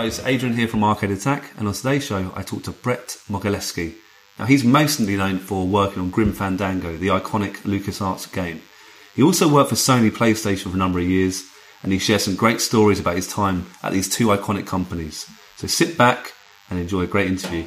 Guys, Adrian here from Arcade Attack, and on today's show I talked to Bret Mogilefsky. Now he's mostly known for working on Grim Fandango, the iconic LucasArts game. He also worked for Sony PlayStation for a number of years, and he shares some great stories about his time at these two iconic companies. So sit back and enjoy a great interview.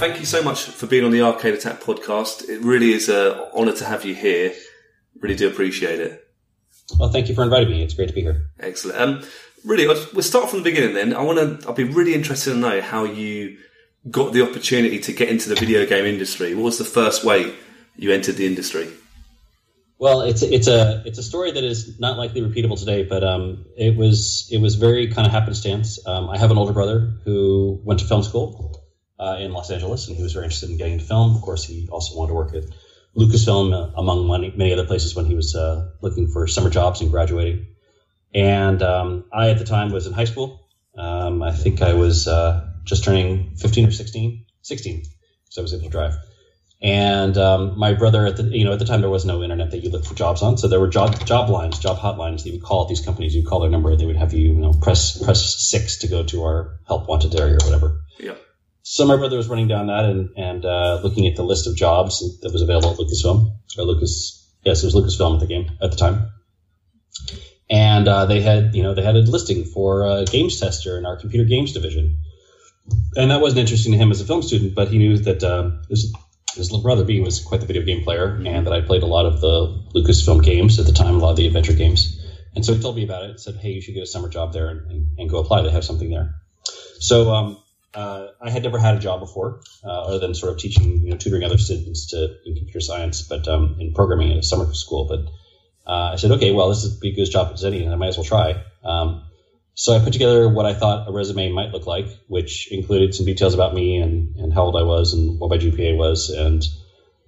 Thank you so much for being on the Arcade Attack podcast. It really is an honour to have you here. Really do appreciate it. Well, thank you for inviting me. It's great to be here. Excellent. Um, really, we'll start from the beginning then. I want to. I'll be really interested to know how you got the opportunity to get into the video game industry. What was the first way you entered the industry? Well, it's it's a it's a story that is not likely repeatable today, but um, it was it was very kind of happenstance. Um, I have an older brother who went to film school uh, in Los Angeles, and he was very interested in getting into film. Of course, he also wanted to work at Lucasfilm, uh, among many, many other places, when he was uh, looking for summer jobs and graduating. And um, I, at the time, was in high school. Um, I think I was uh, just turning 15 or 16, 16, so I was able to drive. And um, my brother, at the you know at the time there was no internet that you looked for jobs on, so there were job job lines, job hotlines that you would call at these companies. You would call their number, and they would have you, you know press press six to go to our help wanted area or whatever. Yeah. So my brother was running down that and and uh, looking at the list of jobs that was available at Lucasfilm or Lucas. Yes, it was Lucasfilm at the game at the time. And uh, they had you know they had a listing for a games tester in our computer games division, and that wasn't interesting to him as a film student, but he knew that um, his, his little brother B was quite the video game player, and that I played a lot of the Lucasfilm games at the time, a lot of the adventure games. And so he told me about it. Said, "Hey, you should get a summer job there and, and, and go apply. They have something there." So um, uh, I had never had a job before, uh, other than sort of teaching, you know, tutoring other students to in computer science, but um, in programming at a summer school. But uh, I said, okay, well, this would be a good job as any, and I might as well try. Um, so I put together what I thought a resume might look like, which included some details about me and, and how old I was and what my GPA was, and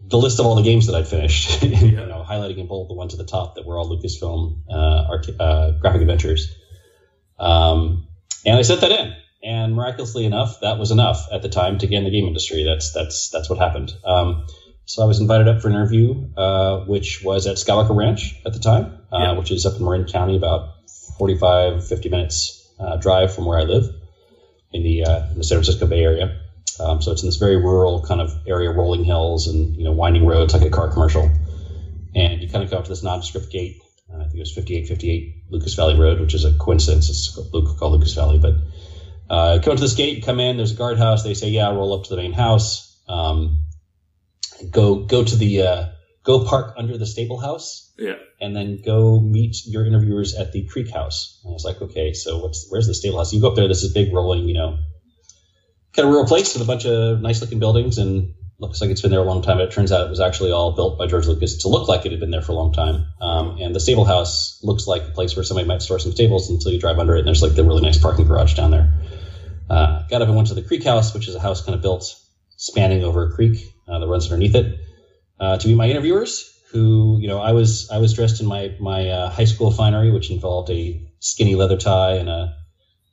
the list of all the games that I'd finished, and, you know, highlighting in bold the ones at the top that were all Lucasfilm uh, arc- uh, graphic adventures. Um, and I sent that in and miraculously enough, that was enough at the time to get in the game industry. That's that's that's what happened. Um, so I was invited up for an interview, uh, which was at Skywalker Ranch at the time, uh, Yeah. which is up in Marin County, about 45, 50 minutes uh, drive from where I live in the uh, in the San Francisco Bay Area. Um, so it's in this very rural kind of area, rolling hills and you know winding roads like a car commercial. And you kind of go up to this nondescript gate. Uh, I think it was 5858 Lucas Valley Road, which is a coincidence. It's called Lucas Valley, but uh, go to this gate, come in. There's a guardhouse. They say, "Yeah, roll up to the main house. Um, go go to the uh, go park under the stable house, Yeah. and then go meet your interviewers at the Creek House." And I was like, "Okay, so what's where's the stable house?" You go up there. This is big, rolling, you know, kind of rural place with a bunch of nice looking buildings, and looks like it's been there a long time. But it turns out it was actually all built by George Lucas to look like it had been there for a long time. Um, and the stable house looks like a place where somebody might store some stables until you drive under it, and there's like the really nice parking garage down there. Uh, got up and went to the Creek House, which is a house kind of built spanning over a creek uh, that runs underneath it, uh, to meet my interviewers. Who, you know, I was I was dressed in my my uh, high school finery, which involved a skinny leather tie and a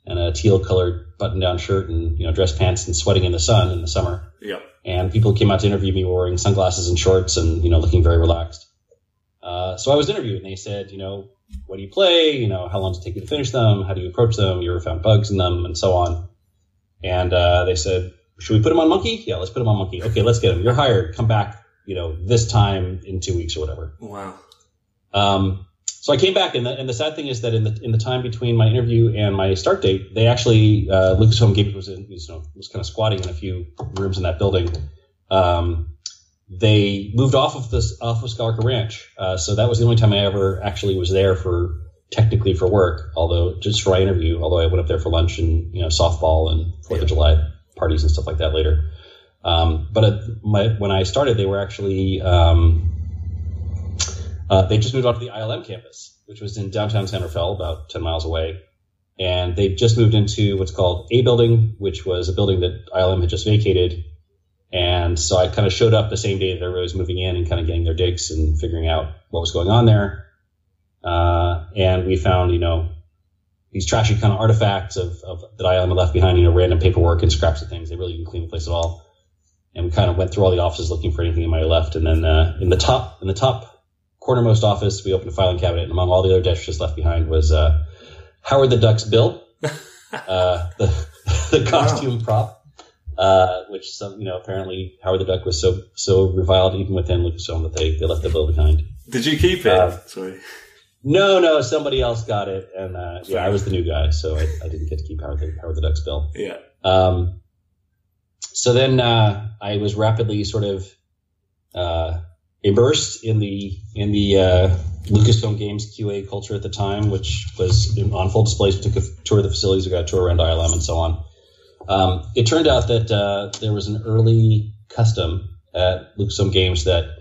and a teal colored button down shirt and you know dress pants and sweating in the sun in the summer. Yeah. And people came out to interview me wearing sunglasses and shorts and you know looking very relaxed. Uh, so I was interviewed and they said, you know, what do you play? You know, how long does it take you to finish them? How do you approach them? You ever found bugs in them and so on? And uh, they said, should we put him on Monkey? Yeah, let's put him on Monkey. Okay, let's get him. You're hired. Come back, you know, this time in two weeks or whatever. Wow. Um, so I came back, and the, and the sad thing is that in the in the time between my interview and my start date, they actually uh, Lucasfilm Gaming was in, you know, was kind of squatting in a few rooms in that building. Um, they moved off of this off of Skywalker Ranch, uh, so that was the only time I ever actually was there for technically for work, although just for my interview. Although I went up there for lunch and you know softball and Fourth Yeah. of July parties and stuff like that later. Um, but at my, when I started, they were actually um, uh, they just moved on to the ILM campus, which was in downtown San Rafael, about ten miles away, and they just moved into what's called A building, which was a building that ILM had just vacated. And so I kind of showed up the same day that everybody was moving in and kind of getting their digs and figuring out what was going on there. Uh, and we found, you know, these trashy kind of artifacts of, of that ILM had left behind, you know, random paperwork and scraps of things. They really didn't clean the place at all. And we kind of went through all the offices looking for anything that might have left. And then uh, in the top in the top cornermost office, we opened a filing cabinet, and among all the other dishes left behind was uh, Howard the Duck's bill, uh, the the costume prop. Uh, which some, you know, apparently Howard the Duck was so so reviled even within Lucasfilm that they, they left the bill behind. Did you keep it? Uh, Sorry. No, no, somebody else got it, and uh, yeah, I was the new guy, so I, I didn't get to keep Howard the, Howard the Duck's bill. Yeah. Um, so then uh, I was rapidly sort of uh, immersed in the in the uh, Lucasfilm Games QA culture at the time, which was on full display. We took a tour of the facilities, we got a tour around ILM, and so on. Um, it turned out that uh, there was an early custom at Lucasfilm Games that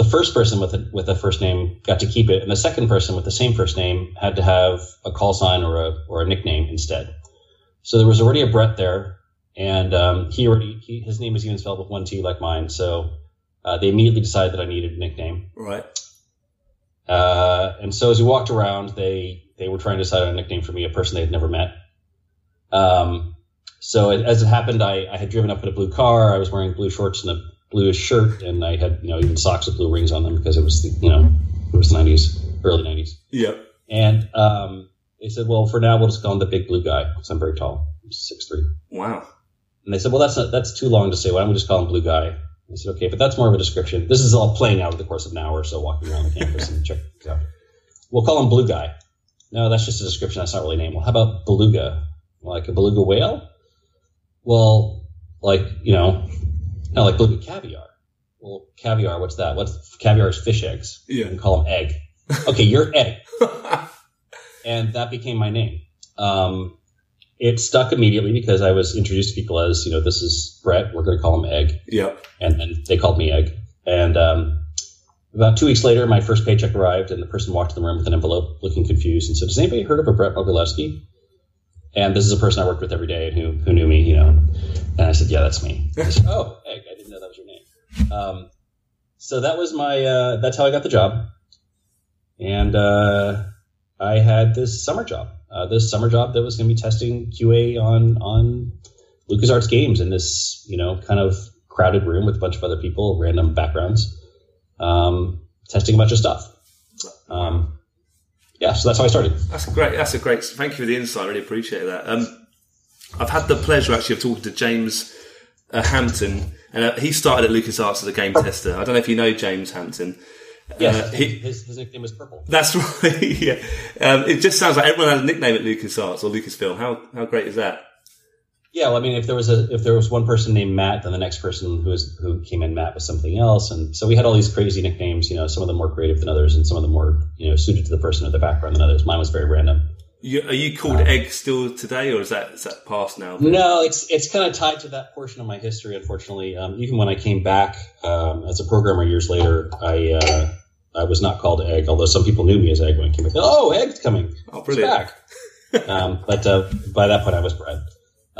the first person with a, with a first name got to keep it, and the second person with the same first name had to have a call sign or a or a nickname instead. So there was already a Bret there, and um, he already he, his name was even spelled with one T like mine. So uh, they immediately decided that I needed a nickname. Right. Uh, and so as we walked around, they they were trying to decide on a nickname for me, a person they had never met. Um, so it, as it happened, I, I had driven up in a blue car. I was wearing blue shorts and a bluish shirt, and I had you know even socks with blue rings on them because it was the, you know it was the '90s, early '90s. Yeah. And um, they said, well, for now we'll just call him the big blue guy because I'm very tall, six three. Wow. And they said, well, that's not, that's too long to say. Why don't we just call him Blue Guy? I said, okay, but that's more of a description. This is all playing out over the course of an hour or so, walking around the campus and check out. We'll call him Blue Guy. No, that's just a description. That's not really a name. Well, how about beluga? Like a beluga whale? Well, like, you know, no, like beluga caviar. Well, caviar, what's that? What's caviar is fish eggs. You Yeah. can call them egg. Okay, you're egg and that became my name. Um, it stuck immediately because I was introduced to people as, you know, this is Bret. We're going to call him Egg, yeah. and then they called me Egg. And um, about two weeks later, my first paycheck arrived, and the person walked in the room with an envelope, looking confused, and said, "Has anybody heard of a Bret Mogilefsky?" And this is a person I worked with every day and who who knew me, you know. And I said, "Yeah, that's me." Said, oh, Egg, I didn't know that was your name. Um, so that was my. Uh, that's how I got the job. And uh, I had this summer job. Uh, this summer job that was going to be testing QA on on LucasArts games in this you know kind of crowded room with a bunch of other people, random backgrounds, um, testing a bunch of stuff. Um, yeah, so that's how I started. That's great. That's a great. Thank you for the insight. I really appreciate that. Um, I've had the pleasure actually of talking to James uh, Hampton, and uh, he started at LucasArts as a game tester. I don't know if you know James Hampton. Yes, Uh, his, he- his, his nickname was Purple. That's right. yeah. Um, it just sounds like everyone has a nickname at LucasArts or Lucasfilm. How how great is that? Yeah, well, I mean, if there was a if there was one person named Matt, then the next person who was who came in Matt was something else, and so we had all these crazy nicknames. You know, some of them more creative than others, and some of them more you know suited to the person or the background than others. Mine was very random. You, are you called Egg still today, or is that is that past now? No, it's it's kind of tied to that portion of my history. Unfortunately, um, even when I came back um, as a programmer years later, I uh, I was not called Egg, although some people knew me as Egg when I came back. Oh, Egg's coming! Oh, brilliant. back. um, but uh, by that point, I was.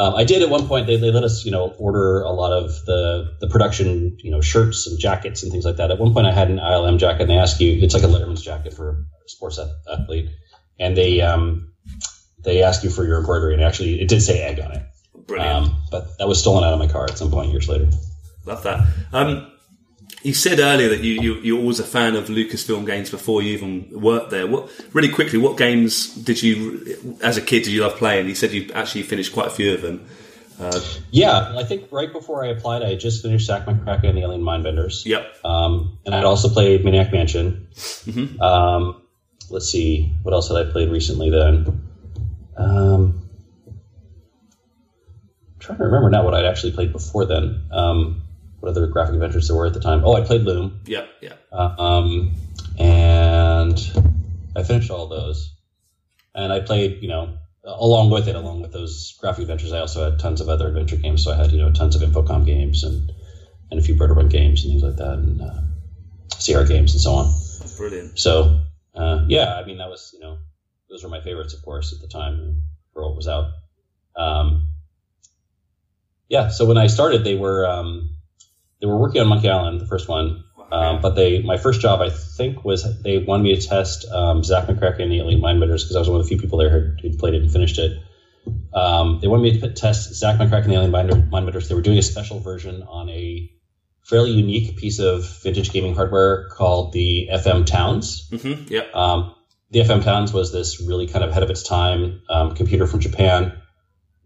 Um, I did at one point. They, they let us, you know, order a lot of the the production, you know, shirts and jackets and things like that. At one point, I had an ILM jacket, and they ask you, it's like a Letterman's jacket for a sports athlete, and they um, they ask you for your embroidery, and actually, it did say egg on it. Brilliant. Um, but that was stolen out of my car at some point years later. Love that. Um, you said earlier that you, you you're always a fan of Lucasfilm games before you even worked there. What really quickly? What games did you, as a kid, did you love playing? You said you actually finished quite a few of them. Yeah, I think right before I applied, I had just finished Zak McKracken and the Alien Mindbenders. Yep. Um, and I'd also played Maniac Mansion. Um, let's see, what else had I played recently then? Um, I'm trying to remember now what I'd actually played before then. Um, what other graphic adventures there were at the time? Oh, I played Loom. Yep. Yep. Uh, um, and I finished all those. And I played, you know, along with it, along with those graphic adventures, I also had tons of other adventure games. So I had, you know, tons of Infocom games and, and a few Broderbund games and things like that, and uh, Sierra games and so on. Brilliant. So, uh, yeah, I mean, that was, you know, those were my favorites, of course, at the time for what was out. Um, yeah, so when I started, they were um, they were working on Monkey Island, the first one, um, but they my first job, I think, was they wanted me to test um, Zak McKracken and the Alien Mindbenders because I was one of the few people there who played it and finished it. Um, they wanted me to put- test Zak McKracken and the Alien Mindbender- Mindbenders. They were doing a special version on a fairly unique piece of vintage gaming hardware called the FM Towns. hmm Yep. Um, the FM Towns was this really kind of ahead of its time um, computer from Japan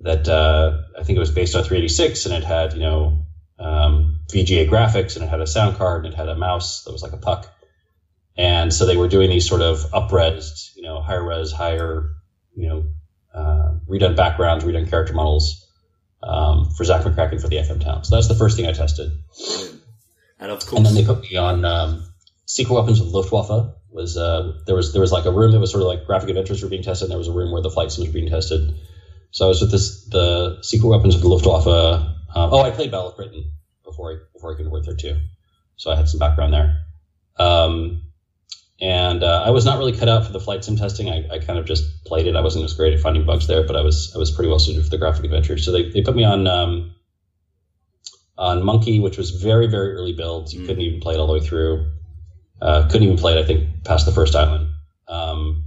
that uh, I think it was based on 386, and it had you know um, VGA graphics, and it had a sound card, and it had a mouse that was like a puck. And so they were doing these sort of up-resed, you know, higher res, higher, you know, uh, redone backgrounds, redone character models um, for Zak McKracken for the FM Towns. So that's the first thing I tested. And of course, And then they put me on um, secret weapons of the Luftwaffe. Was uh, there was there was like a room that was sort of like graphic adventures were being tested, and there was a room where the flight sims were being tested. So I was with this the secret weapons of the Luftwaffe. Um, oh, I played Battle of Britain before I before I could work there too, so I had some background there. Um, and uh, I was not really cut out for the flight sim testing. I, I kind of just played it. I wasn't as great at finding bugs there, but I was I was pretty well suited for the graphic adventure. So they, they put me on um, on Monkey, which was very very early builds. You couldn't even play it all the way through. Uh, couldn't even play it. I think past the first island. Um,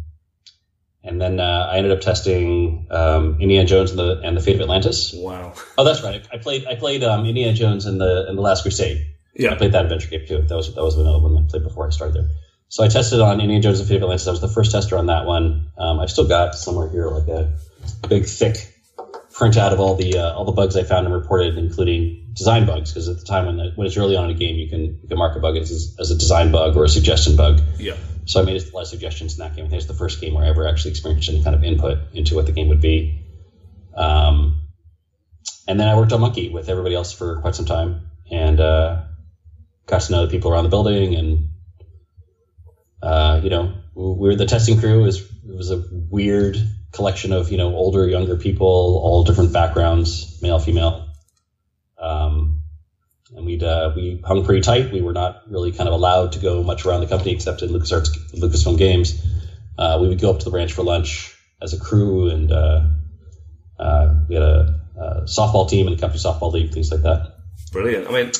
and then uh, I ended up testing um, Indiana Jones and the and the Fate of Atlantis. wow. Oh, that's right. I, I played I played um, Indiana Jones and the and the Last Crusade. Yeah, I played that adventure game too. That was that was another one I played before I started there. So I tested on Indiana Jones and Fate of Atlantis. I was the first tester on that one. Um, I've still got somewhere here like a big thick printout of all the uh, all the bugs I found and reported, including design bugs. Because at the time when the, when it's early on in a game, you can you can mark a bug as, as a design bug or a suggestion bug. Yeah. So I made a lot of suggestions in that game. I think it's the first game where I ever actually experienced any kind of input into what the game would be. Um, and then I worked on Monkey with everybody else for quite some time, and uh, got to know the people around the building. And uh, you know, we were the testing crew. It was it was a weird collection of you know older, younger people, all different backgrounds, male, female. Um, and we'd uh, we hung pretty tight. We were not really kind of allowed to go much around the company except in LucasArts, Lucasfilm Games. Uh, we would go up to the ranch for lunch as a crew, and uh, uh, we had a, a softball team and a company softball league, things like that. Brilliant. I mean,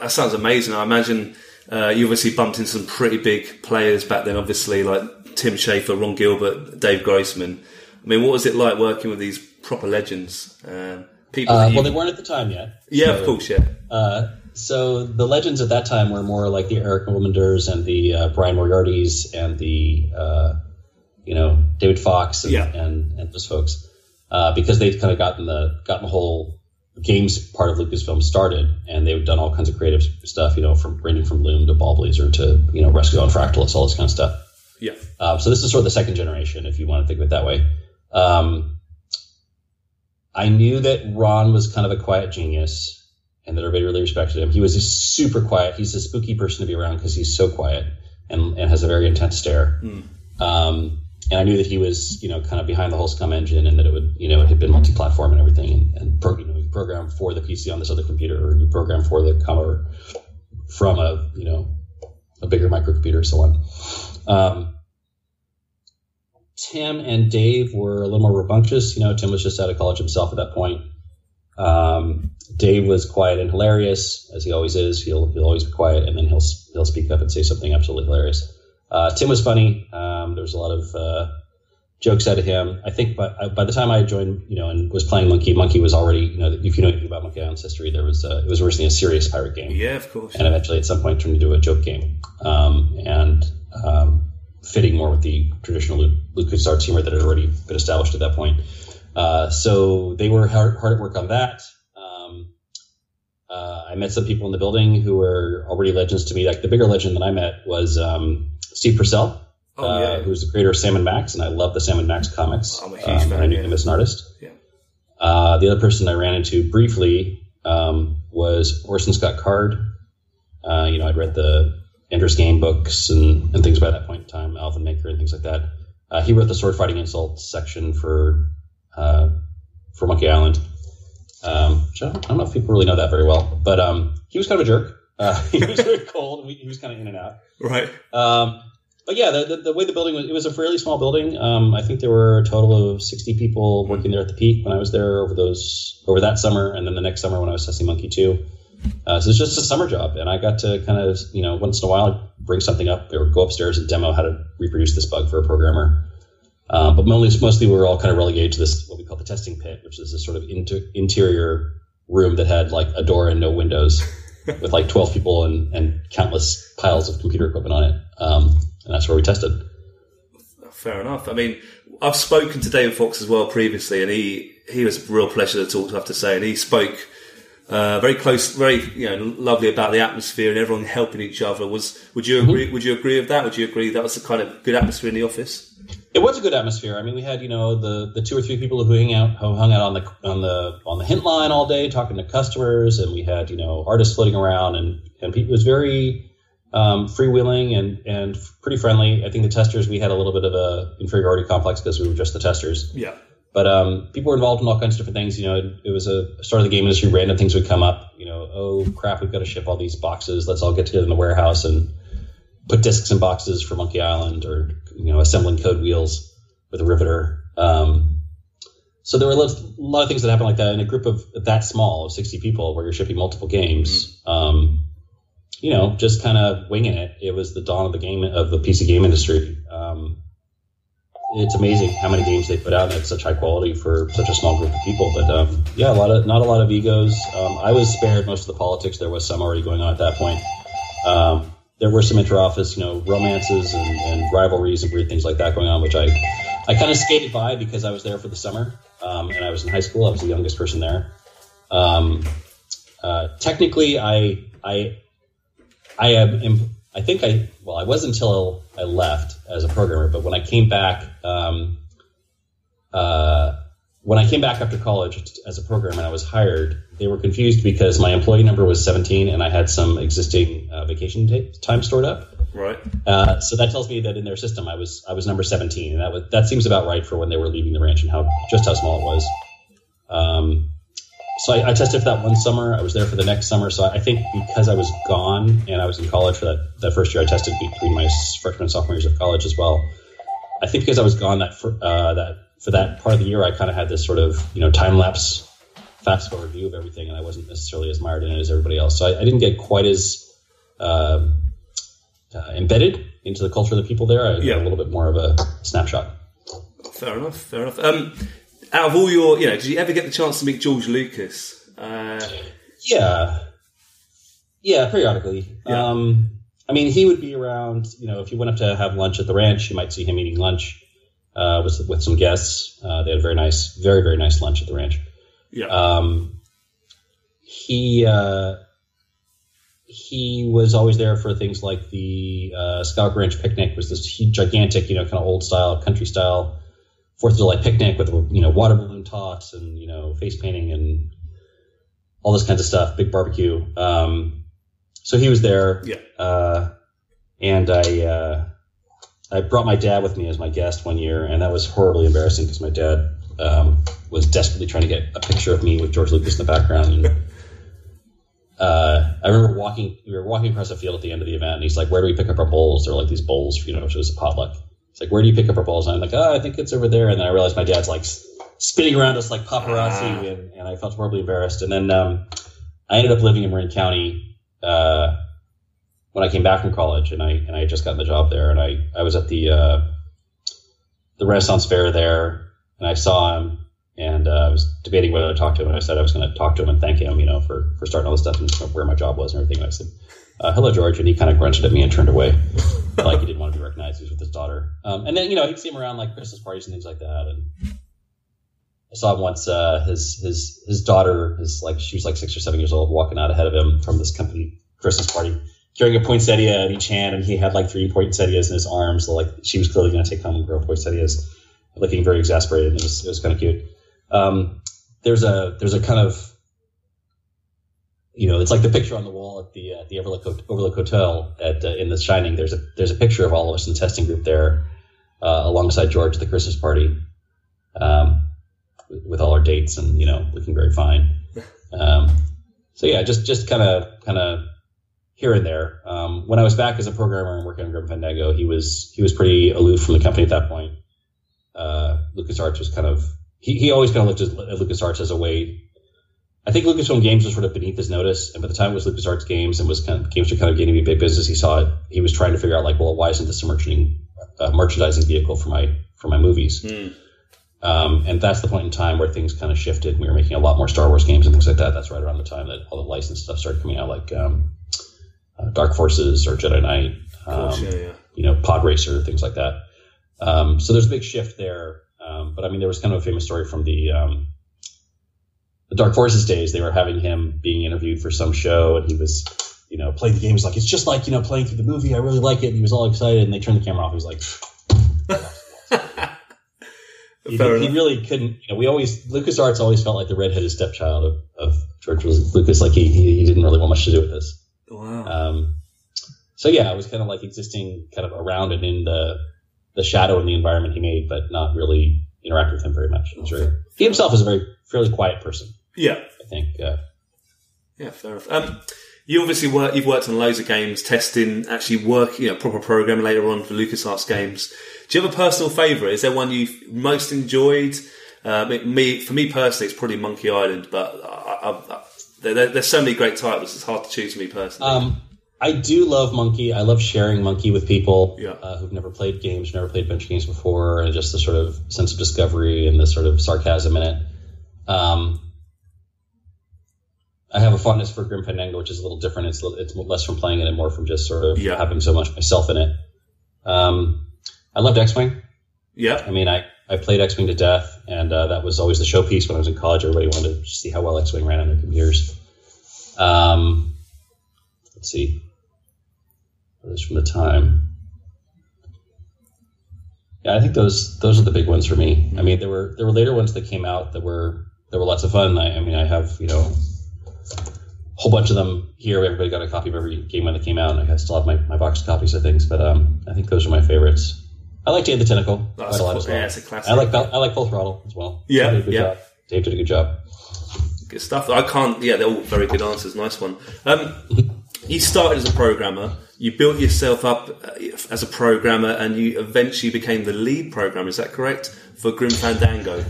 that sounds amazing. I imagine uh, you obviously bumped into some pretty big players back then, obviously, like Tim Schafer, Ron Gilbert, Dave Grossman. I mean, what was it like working with these proper legends? Um, people Uh, well, they weren't at the time yet. yeah, So, of course, yeah. Uh, so the legends at that time were more like the Aric Wilmunders and the uh, Brian Moriartys and the uh, you know David Fox and Yeah. and, and those folks uh, because they'd kind of gotten the gotten the whole games part of Lucasfilm started and they've done all kinds of creative stuff you know from ranging from Loom to Ballblazer to you know Rescue on Fractalus all this kind of stuff. Yeah. Um, so this is sort of the second generation, if you want to think of it that way. Um, I knew that Ron was kind of a quiet genius, and that everybody really respected him. He was super quiet. He's a spooky person to be around because he's so quiet and, and has a very intense stare. Um, and I knew that he was, you know, kind of behind the whole SCUMM engine, and that it would, you know, it had been multi-platform and everything, and, and pro, you know, you program for the PC on this other computer, or you program for the Commodore from a, you know, a bigger microcomputer, so on. Um, Tim and Dave were a little more rambunctious. You know, Tim was just out of college himself at that point. Um, Dave was quiet and hilarious, as he always is. He'll he'll always be quiet, and then he'll he'll speak up and say something absolutely hilarious. Uh, Tim was funny. Um, there was a lot of uh, jokes out of him. I think by by the time I joined, you know, and was playing Monkey, Monkey was already, you know, if you know anything about Monkey Island's history, there was uh, it was originally a serious pirate game. Yeah, of course. And eventually, at some point, turned into a joke game, um, and um, fitting more with the traditional LucasArts humor that had already been established at that point. Uh, so they were hard, hard, at work on that. Um, uh, I met some people in the building who were already legends to me. Like the bigger legend that I met was um, Steve Purcell, Oh, yeah. uh, who's the creator of Sam and Max, and I love the Sam and Max comics. I'm a huge Um, fan, I knew him as an artist. Yeah. Uh, the other person I ran into briefly um, was Orson Scott Card. Uh, you know, I'd read the Ender's Game books and, and things by that point in time, Alvin Maker and things like that. Uh, he wrote the sword fighting insults section for uh, for Monkey Island. Um, which I don't, I don't know if people really know that very well, but um, he was kind of a jerk. Uh, he was very cold. and He was kind of in and out. Right. Um, but yeah, the, the, the way the building was, it was a fairly small building. Um, I think there were a total of 60 people working there at the peak when I was there over those over that summer, and then the next summer when I was testing Monkey 2. Uh, so it's just a summer job, and I got to kind of, you know, once in a while bring something up or go upstairs and demo how to reproduce this bug for a programmer. Um, but mostly, mostly we were all kind of relegated to this what we call the testing pit, which is this sort of inter- interior room that had like a door and no windows, with like 12 people and, and countless piles of computer equipment on it. Um, and that's where we tested. Fair enough. I mean, I've spoken to David Fox as well previously, and he he was a real pleasure to talk to. I have to say, and he spoke uh, very close, very you know, lovely about the atmosphere and everyone helping each other. Was would you agree? Would you agree with that? Would you agree that was the kind of good atmosphere in the office? It was a good atmosphere. I mean, we had you know the, the two or three people who hang out who hung out on the on the on the hint line all day talking to customers, and we had you know artists floating around, and and people, it was very um, freewheeling and and pretty friendly. I think the testers we had a little bit of a inferiority complex because we were just the testers. Yeah. But um, people were involved in all kinds of different things. You know, it, it was a start of the game industry. Random things would come up. You know, oh crap, we've got to ship all these boxes. Let's all get together in the warehouse and put discs in boxes for Monkey Island, or you know, assembling code wheels with a riveter. Um, so there were lots, a lot of things that happened like that in a group of that small of 60 people where you're shipping multiple games. Um, you know, just kind of winging it. It was the dawn of the game of the PC game industry. Um, it's amazing how many games they put out and at such high quality for such a small group of people. But um, yeah, a lot of not a lot of egos. Um, I was spared most of the politics. There was some already going on at that point. Um, there were some interoffice, you know, romances and, and rivalries and weird things like that going on, which I I kind of skated by because I was there for the summer um, and I was in high school. I was the youngest person there. Um, uh, technically, I I I am. I think I well, I was until I left as a programmer, but when I came back, um, uh, when I came back after college as a programmer and I was hired, they were confused because my employee number was 17 and I had some existing uh, vacation ta- time stored up. Right. Uh, so that tells me that in their system I was I was number 17, and that was, that seems about right for when they were leaving the ranch and how just how small it was. So I, I tested for that one summer. I was there for the next summer. So I think because I was gone and I was in college for that, that first year, I tested between my freshman and sophomore years of college as well. I think because I was gone that for, uh, that for that part of the year, I kind of had this sort of you know time lapse fast forward view of everything, and I wasn't necessarily as mired in it as everybody else. So I, I didn't get quite as um, uh, embedded into the culture of the people there. I Yeah. got a little bit more of a snapshot. Fair enough. Fair enough. Um, out of all your, you know, did you ever get the chance to meet George Lucas? Uh, Yeah, yeah, periodically. Yeah. Um, I mean, he would be around. You know, if you went up to have lunch at the ranch, you might see him eating lunch uh, with with some guests. Uh, they had a very nice, very very nice lunch at the ranch. yeah. Um, he uh, he was always there for things like the uh, Scout Ranch picnic was this huge, gigantic, you know, kind of old style, country style Fourth of July picnic with you know water balloon toss and you know face painting and all this kinds of stuff, big barbecue. Um, so he was there, Yeah. uh, and I uh, I brought my dad with me as my guest one year, and that was horribly embarrassing because my dad um, was desperately trying to get a picture of me with George Lucas in the background. And, uh, I remember walking, we were walking across the field at the end of the event, and he's like, "Where do we pick up our bowls?" There were like these bowls, you know, which was a potluck. It's like, "Where do you pick up our balls? And I'm like, "Oh, I think it's over there." And then I realized my dad's like spinning around us like paparazzi, Ah. and, and I felt horribly embarrassed. And then um, I ended up living in Marin County uh, when I came back from college, and I and I had just gotten the job there, and I I was at the uh, the Renaissance Fair there, and I saw him, and uh, I was debating whether to talk to him. And I said I was going to talk to him and thank him, you know, for for starting all this stuff and where my job was and everything. And I said, uh, "Hello, George," and he kind of grunted at me and turned away, like he didn't want to be recognized. He was with his daughter, um, and then you know he'd see him around like Christmas parties and things like that, and. I saw him once. Uh, his his his daughter is like she was like six or seven years old, walking out ahead of him from this company Christmas party, carrying a poinsettia in each hand, and he had like three poinsettias in his arms. So like she was clearly going to take home and grow poinsettias, looking very exasperated. And it was it was kind of cute. Um, there's a there's a kind of you know it's like the picture on the wall at the uh, the Overlook Overlook Hotel at uh, in The Shining. There's a there's a picture of all of us in the testing group there, uh, alongside George at the Christmas party. Um, with all our dates and you know looking very fine. Um, so yeah, just just kind of kind of here and there. Um, when I was back as a programmer and working on Grim Fandango, he was he was pretty aloof from the company at that point. Uh, LucasArts was kind of he, he always kind of looked at, at LucasArts as a way. I think Lucasfilm Games was sort of beneath his notice, and by the time it was LucasArts Games and was kind of games were kind of getting to be big business, he saw it. He was trying to figure out like, well, why isn't this a merchandising, uh, merchandising vehicle for my for my movies? Mm. Um, and that's the point in time where things kind of shifted. We were making a lot more Star Wars games and things like that. That's right around the time that all the licensed stuff started coming out, like um, uh, Dark Forces or Jedi Knight, um, Course, yeah, yeah. you know, Pod Racer, things like that. Um, so there's a big shift there. Um, but I mean, there was kind of a famous story from the um, the Dark Forces days. They were having him being interviewed for some show, and he was, you know, playing the game. He's like, it's just like you know, playing through the movie. I really like it. And he was all excited, and they turned the camera off. He was like. He, he really couldn't. You know, we always LucasArts always felt like the redheaded stepchild of, of George Lucas. Like he, he he didn't really want much to do with this. Wow. Um, so yeah, it was kind of like existing kind of around and in the the shadow in the environment he made, but not really interact with him very much. Was very, he himself is a very fairly quiet person. Yeah. I think. Uh, Yeah, fair enough. Um, you obviously work. You've worked on loads of games, testing, actually working, you know, proper programming later on for LucasArts games. Do you have a personal favourite? Is there one you've most enjoyed? Uh, me- for me personally, it's probably Monkey Island, but I, I, I, there, there- there's so many great titles. It's hard to choose for me personally. Um, I do love Monkey. I love sharing Monkey with people Yeah. uh, who've never played games, never played adventure games before, and just the sort of sense of discovery and the sort of sarcasm in it. Um, I have a fondness for Grim Fandango, which is a little different. It's it's less from playing it and more from just sort of Yeah. having so much myself in it. Um, I loved X Wing. yeah, I mean, I, I played X Wing to death, and uh, that was always the showpiece when I was in college. Everybody wanted to see how well X Wing ran on their computers. Um, let's see. Others from the time. Yeah, I think those those are the big ones for me. I mean, there were there were later ones that came out that were that were lots of fun. I, I mean, I have you know whole bunch of them here. Everybody got a copy of every game when they came out, and I still have my, my boxed copies of things. But um, I think those are my favorites. I like Day of the Tentacle That's quite a lot cool. as well. Yeah, it's a classic. I like I like Full Throttle as well. Yeah, Dave did a good yeah. job. Dave did a good job. good stuff. I can't. Yeah, they're all very good answers. Nice one. Um, you started as a programmer. You built yourself up uh, as a programmer, and you eventually became the lead programmer. Is that correct for Grim Fandango?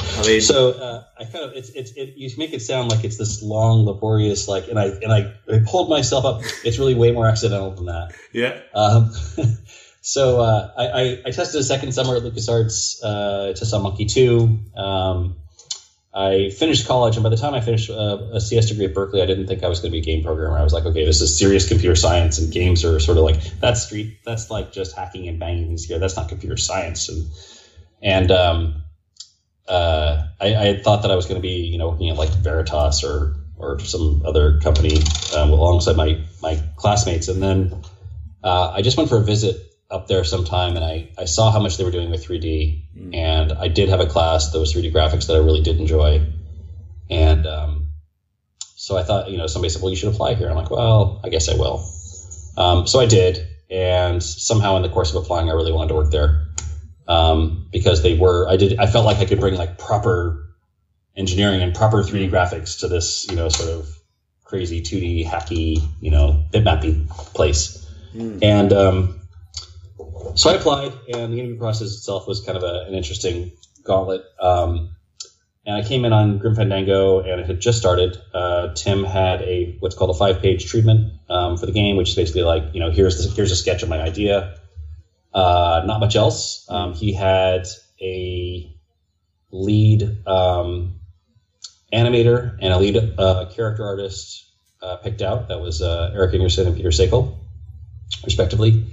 I mean, So uh, I kind of it's, it's it, you make it sound like it's this long, laborious like, and I and I, I pulled myself up. It's really way more accidental than that. yeah, Um, so uh, I, I, I tested a second summer at LucasArts. Uh, tested on Monkey Two. Um, I finished college, and by the time I finished uh, a CS degree at Berkeley, I didn't think I was going to be a game programmer. I was like, okay, this is serious computer science, and games are sort of like that's street. That's like just hacking and banging things together. That's not computer science. And and um, uh, I, I had thought that I was going to be, you know, working at like Veritas or or some other company um, alongside my my classmates, and then uh, I just went for a visit up there sometime, and I, I saw how much they were doing with 3D, and I did have a class that was 3D graphics that I really did enjoy, and um, so I thought, you know, somebody said, well, you should apply here. I'm like, well, I guess I will. Um, so I did, and somehow in the course of applying, I really wanted to work there um, because they were. I did. I felt like I could bring like proper engineering and proper 3D graphics to this, you know, sort of crazy 2D hacky, you know, bitmappy place. And um, so I applied, and the interview process itself was kind of a, an interesting gauntlet. Um, and I came in on Grim Fandango, and it had just started. Uh, Tim had a what's called a five-page treatment um, for the game, which is basically like, you know, here's the, here's a sketch of my idea. Uh, not much else. Um, he had a lead um, animator and a lead uh, character artist uh, picked out. That was uh, Eric Ingerson and Peter Tsacle, respectively.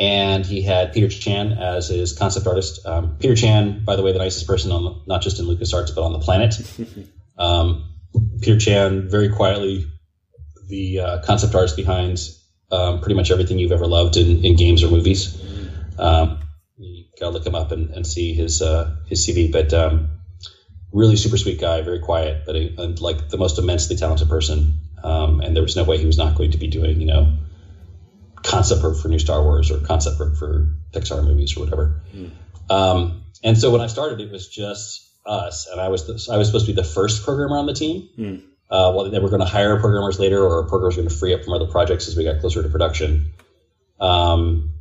And he had Peter Chan as his concept artist. Um, Peter Chan, by the way, the nicest person on the, not just in LucasArts but on the planet. Um, Peter Chan, very quietly, the uh, concept artist behind um, pretty much everything you've ever loved in, in games or movies. Um, you gotta look him up and, and see his uh, his CV. But um, really super sweet guy, very quiet, but a, and like the most immensely talented person. Um, and there was no way he was not going to be doing, you know, concept work for new Star Wars or concept work for Pixar movies or whatever. Um, and so when I started, it was just us, and I was the, I was supposed to be the first programmer on the team. Uh, well, they were going to hire programmers later, or programmers were going to free up from other projects as we got closer to production. Um,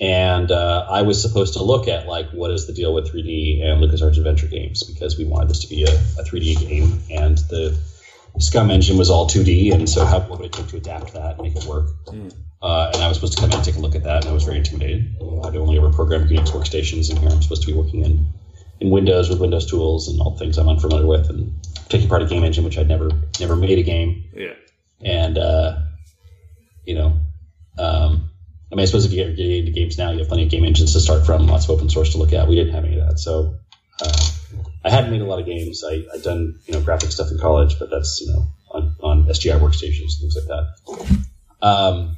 and uh, I was supposed to look at like what is the deal with 3D and LucasArts Adventure Games because we wanted this to be a, a 3D game, and the SCUMM engine was all 2D, and so how what would it take to adapt that and make it work? Uh, and I was supposed to come in and take a look at that, and I was very intimidated. I'd only ever programmed Unix workstations, and here I'm supposed to be working in in Windows with Windows tools and all things I'm unfamiliar with, and taking part of game engine, which I'd never never made a game Yeah. and uh, you know, um, I mean, I suppose if you get getting into games now, you have plenty of game engines to start from, lots of open source to look at. We didn't have any of that, so uh, I hadn't made a lot of games. I, I'd done you know graphic stuff in college, but that's you know on, on SGI workstations, things like that. Um,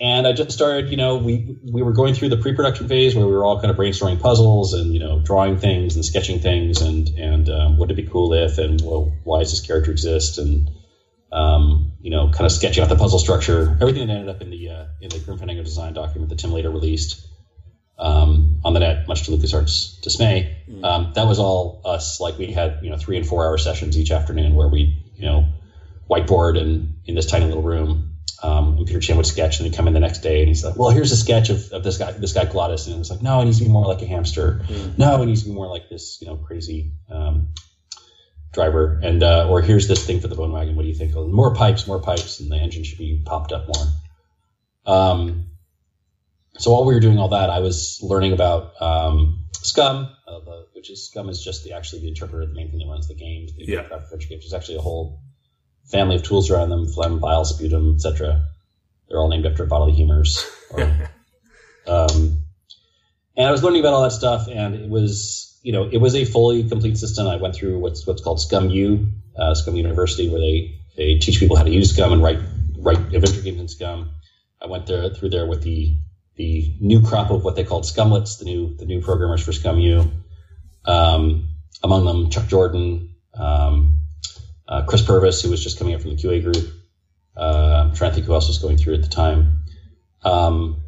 and I just started, you know, we we were going through the pre-production phase where we were all kind of brainstorming puzzles and you know drawing things and sketching things and and um, would it be cool if and well, why does this character exist and um, you know kind of sketching out the puzzle structure. Everything that ended up in the uh, in the Grim Fandango design document that Tim later released um, on the net, much to LucasArts' dismay. Um, that was all us. Like we had you know three and four hour sessions each afternoon where we you know whiteboard and in this tiny little room. Um, and Peter Chan would sketch, and he'd come in the next day, and he's like, "Well, here's a sketch of, of this guy, this guy Glottis," and it was like, "No, it needs to be more like a hamster. No, it needs to be more like this, you know, crazy um, driver." And uh, or here's this thing for the bone wagon. What do you think? Oh, more pipes, more pipes, and the engine should be popped up more. Um, so while we were doing all that, I was learning about um, SCUMM, uh, the, which is SCUMM is just the actually the interpreter, the main thing that runs the games, the Yeah. adventure games. There's actually a whole family of tools around them: phlegm, bile, sputum, etc. They're all named after bodily humors. Or, um, and I was learning about all that stuff, and it was you know it was a fully complete system. I went through what's what's called SCUMM U, uh, SCUMM University, where they they teach people how to use SCUMM and write write adventure games in SCUMM. I went there through there with the the new crop of what they called Scumlets, the new the new programmers for SCUMM U. Um, among them, Chuck Jordan, um, uh, Chris Purvis, who was just coming up from the QA group. Uh, I'm trying to think who else was going through at the time. Um,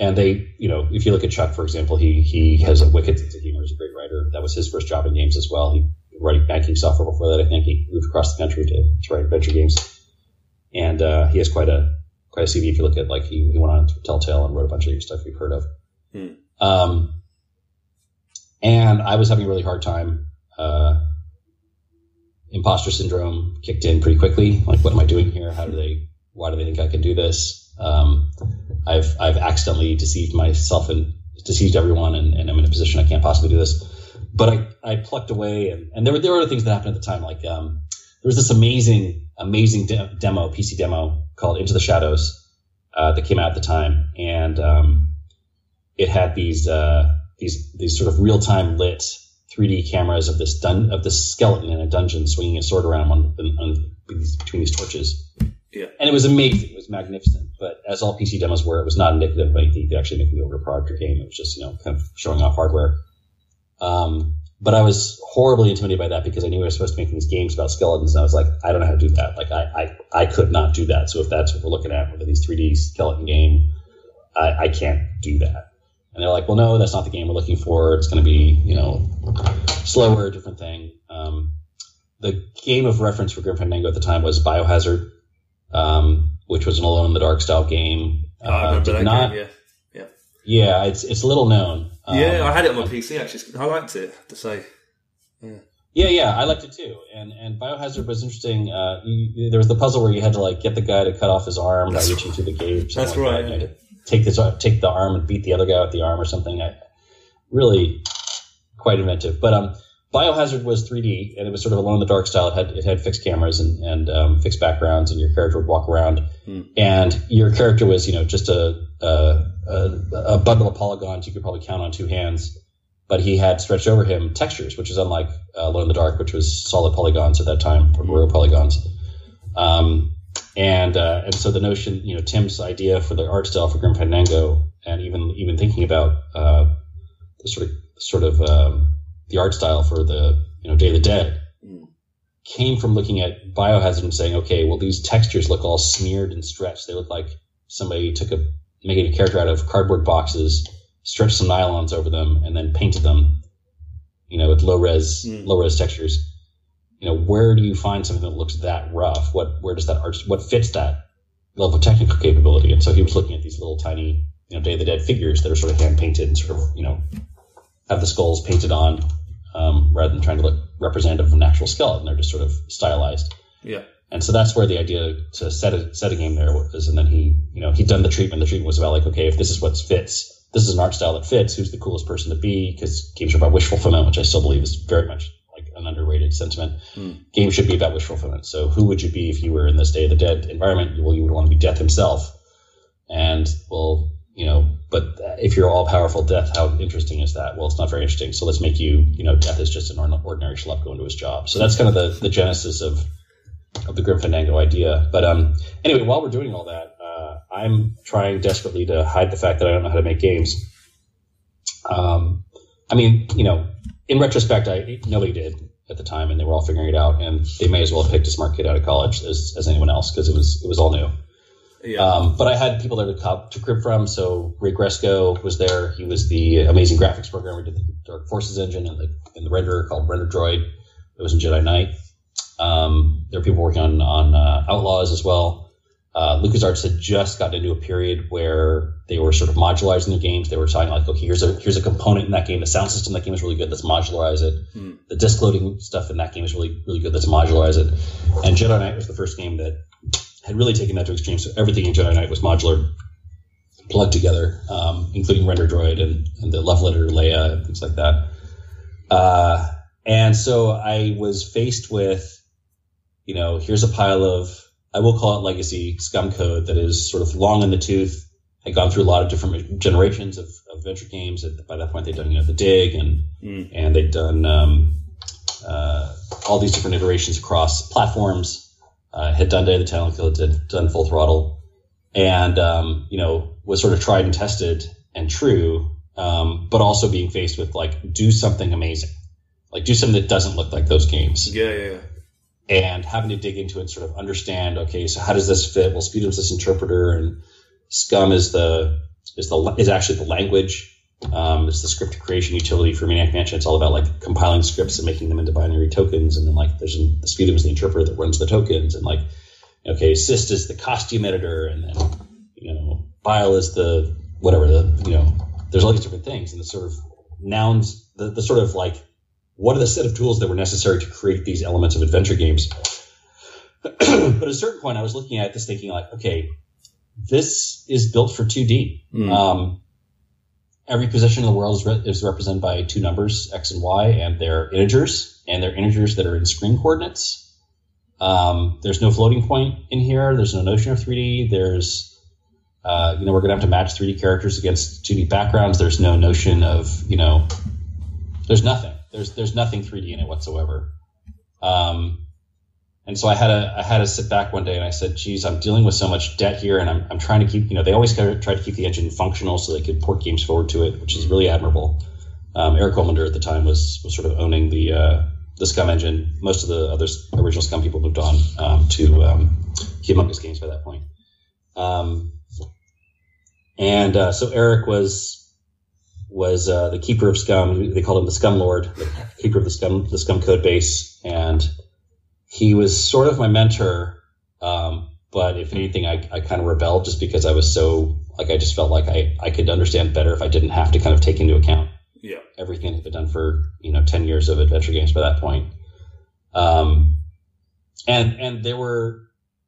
and they, you know, if you look at Chuck, for example, he he has a wicked sense of humor. He's a great writer. That was his first job in games as well. He writing banking software before that. I think he moved across the country to, to write adventure games, and uh, he has quite a quite a CV. If you look at like he, he went on to Telltale and wrote a bunch of stuff you've heard of. Hmm. Um, and I was having a really hard time. Uh, imposter syndrome kicked in pretty quickly. Like, what am I doing here? How do they? Why do they think I can do this? Um, I've I've accidentally deceived myself and deceived everyone, and, and I'm in a position I can't possibly do this. But I, I plucked away, and, and there were there were other things that happened at the time. Like um, there was this amazing amazing de- demo PC demo called Into the Shadows uh, that came out at the time, and um, it had these uh, these these sort of real time lit 3D cameras of this dun- of this skeleton in a dungeon swinging a sword around on, on, between these torches. Yeah. And it was amazing. It was magnificent. But as all PC demos were, it was not indicative of anything you could actually make a product or game. It was just, you know, kind of showing off hardware. Um, but I was horribly intimidated by that because I knew we were supposed to make these games about skeletons. And I was like, I don't know how to do that. Like, I, I, I could not do that. So if that's what we're looking at with these 3D skeleton game, I, I can't do that. And they're like, well, no, that's not the game we're looking for. It's going to be, you know, slower, different thing. Um, the game of reference for Grim Fandango at the time was Biohazard, um, which was an Alone in the Dark style game. Oh, I Uh, remember did that not, game, yeah. yeah, it's it's little known. Um, yeah, I had it on my PC actually. I liked it, to say. Yeah, yeah, I liked it too. And and Biohazard was interesting. Uh, you, there was the puzzle where you had to like get the guy to cut off his arm by reaching through the gate. That's like right, that. To take this take the arm and beat the other guy with the arm or something. I, really quite inventive. But um, Biohazard was 3D and it was sort of alone in the dark style. It had it had fixed cameras and, and um, fixed backgrounds, and your character would walk around, Hmm. and your character was you know just a, a a a bundle of polygons you could probably count on two hands. But he had stretched over him textures, which is unlike uh, Alone in the Dark, which was solid polygons at that time, or raw polygons. Um, and uh, and so the notion, you know, Tim's idea for the art style for Grim Fandango, and even even thinking about uh, the sort of sort of um, the art style for the you know Day of the Dead Mm. came from looking at Biohazard and saying, okay, well these textures look all smeared and stretched. They look like somebody took a making a character out of cardboard boxes, stretched some nylons over them, and then painted them, you know, with low res Mm. low res textures. You know, where do you find something that looks that rough? What where does that art what fits that level of technical capability? And so he was looking at these little tiny, you know, Day of the Dead figures that are sort of hand painted and sort of, you know, have the skulls painted on, um, rather than trying to look representative of an actual skeleton. They're just sort of stylized. Yeah. And so that's where the idea to set a set a game there was. And then he, you know, he'd done the treatment. The treatment was about like, okay, if this is what fits, this is an art style that fits. Who's the coolest person to be? Because games are about wish fulfillment, which I still believe is very much like an underrated sentiment. Hmm. Games should be about wish fulfillment. So who would you be if you were in this Day of the Dead environment? Well, you would want to be Death himself. And well, you know, but if you're all powerful Death, how interesting is that? Well, it's not very interesting. So let's make you, you know, Death is just an ordinary schlep going to his job. So that's kind of the the genesis of of the Grim Fandango idea. But um, anyway, while we're doing all that, uh, I'm trying desperately to hide the fact that I don't know how to make games. Um, I mean, you know, in retrospect, I nobody did at the time, and they were all figuring it out, and they may as well have picked a smart kid out of college as, as anyone else because it was it was all new. Yeah. Um, but I had people there to, cop, to crib from. So Ray Gresko was there. He was the amazing graphics programmer, did the Dark Forces engine and the, and the renderer called Render Droid. It was in Jedi Knight. Um, there were people working on, on uh, Outlaws as well. Uh, LucasArts had just gotten into a period where they were sort of modularizing their games. They were saying like, okay, here's a here's a component in that game. The sound system in that game is really good. Let's modularize it. Hmm. The disk loading stuff in that game is really really good. Let's modularize it. And Jedi Knight was the first game that had really taken that to extreme. So everything in Jedi Knight was modular, plugged together, um, including Render Droid and, and the level editor Leia and things like that. Uh, and so I was faced with, you know, here's a pile of, I will call it legacy SCUMM code that is sort of long in the tooth. Had gone through a lot of different generations of, of adventure games. And by that point, they'd done, you know, the Dig and Mm. and they'd done um, uh, all these different iterations across platforms. Uh, had done Day of the Tentacle, had done Full Throttle, and um, you know was sort of tried and tested and true, um, but also being faced with like do something amazing, like do something that doesn't look like those games, Yeah, yeah, yeah. and having to dig into it, sort of understand. Okay, so how does this fit? Well, SPUTM's this interpreter, and SCUMM is the is the is actually the language. Um, it's the script creation utility for Maniac Mansion. It's all about like compiling scripts and making them into binary tokens. And then like there's an, the SPUTM is the interpreter that runs the tokens. And like, okay, CYST is the costume editor. And then, you know, BYLE is the whatever the, you know, there's all these different things. And the sort of nouns, the, the sort of like, what are the set of tools that were necessary to create these elements of adventure games? but at a certain point, I was looking at this thinking like, okay, this is built for 2D. Mm. Um, every position in the world is, re- is represented by two numbers, x and y, and they're integers, and they're integers that are in screen coordinates. Um, there's no floating point in here. There's no notion of 3D. There's, uh, you know, we're going to have to match 3D characters against 2D backgrounds. There's no notion of, you know, there's nothing. There's there's nothing 3D in it whatsoever. Um, and so I had to had to sit back one day and I said, "Geez, I'm dealing with so much debt here, and I'm, I'm trying to keep you know they always try to keep the engine functional so they could port games forward to it, which is really admirable." Um, Aric Wilmunder at the time was was sort of owning the uh, the SCUMM engine. Most of the other original SCUMM people moved on um, to um, Humongous Games by that point. Um, and uh, so Aric was was uh, the keeper of SCUMM. They called him the SCUMM Lord, the keeper of the SCUMM the SCUMM code base, and he was sort of my mentor. Um, but if anything, I, I kind of rebelled just because I was so like I just felt like I, I could understand better if I didn't have to kind of take into account Yeah. everything that had been done for you know 10 years of adventure games by that point um, and and there were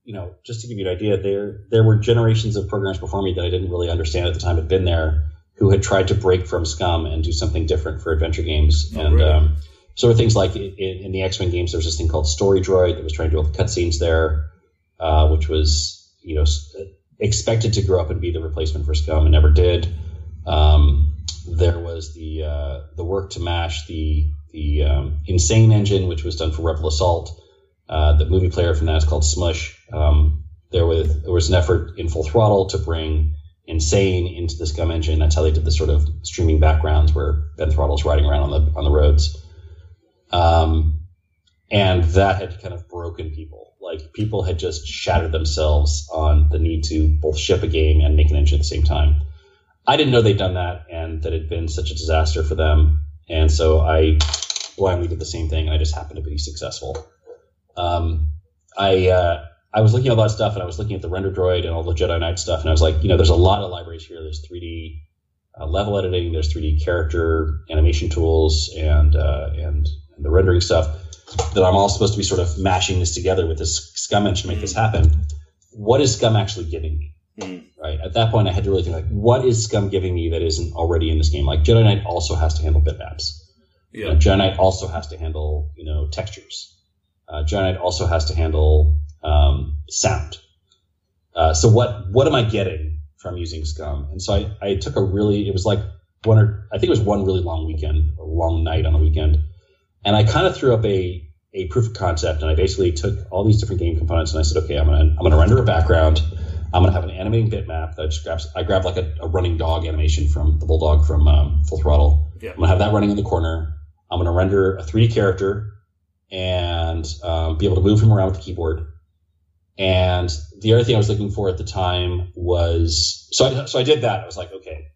you know, just to give you an idea, there there were generations of programmers before me that I didn't really understand at the time had been there who had tried to break from SCUMM and do something different for adventure games. Oh, and really? um, so were things like in, in the X Wing games, there was this thing called Story Droid that was trying to do all the cutscenes there, uh, which was you know expected to grow up and be the replacement for SCUMM and never did. Um, there was the uh, the work to mash the the um, Insane engine, which was done for Rebel Assault. Uh, the movie player from that is called Smush. Um, there was there was an effort in Full Throttle to bring Insane into the SCUMM engine. That's how they did the sort of streaming backgrounds where Ben Throttle's riding around on the on the roads. Um, and that had kind of broken people. Like people had just shattered themselves on the need to both ship a game and make an engine at the same time. I didn't know they'd done that and that it had been such a disaster for them. And so I blindly did the same thing and I just happened to be successful. Um, I, uh, I was looking at all that stuff and I was looking at the render droid and all the Jedi Knight stuff and I was like, you know, there's a lot of libraries here. There's 3D uh, level editing, there's 3D character animation tools and, uh, and, and the rendering stuff that I'm all supposed to be sort of mashing this together with this SCUMM engine to make this happen. What is SCUMM actually giving me? Mm. Right at that point, I had to really think like, what is SCUMM giving me that isn't already in this game? Like Jedi Knight also has to handle bitmaps. You know, Yeah. Jedi Knight also has to handle you know textures. Uh, Jedi Knight also has to handle um, sound. Uh, so what what am I getting from using SCUMM? And so I, I took a really it was like one or I think it was one really long weekend, a long night on the weekend, and I kind of threw up a a proof of concept, and I basically took all these different game components, and I said, okay, I'm gonna I'm gonna render a background. I'm gonna have an animating bitmap that I just grabbed. I grabbed like a, a running dog animation from the bulldog from um, Full Throttle. Yeah. I'm gonna have that running in the corner. I'm gonna render a 3D character and um, be able to move him around with the keyboard. And the other thing I was looking for at the time was so I, so I did that. I was like, okay,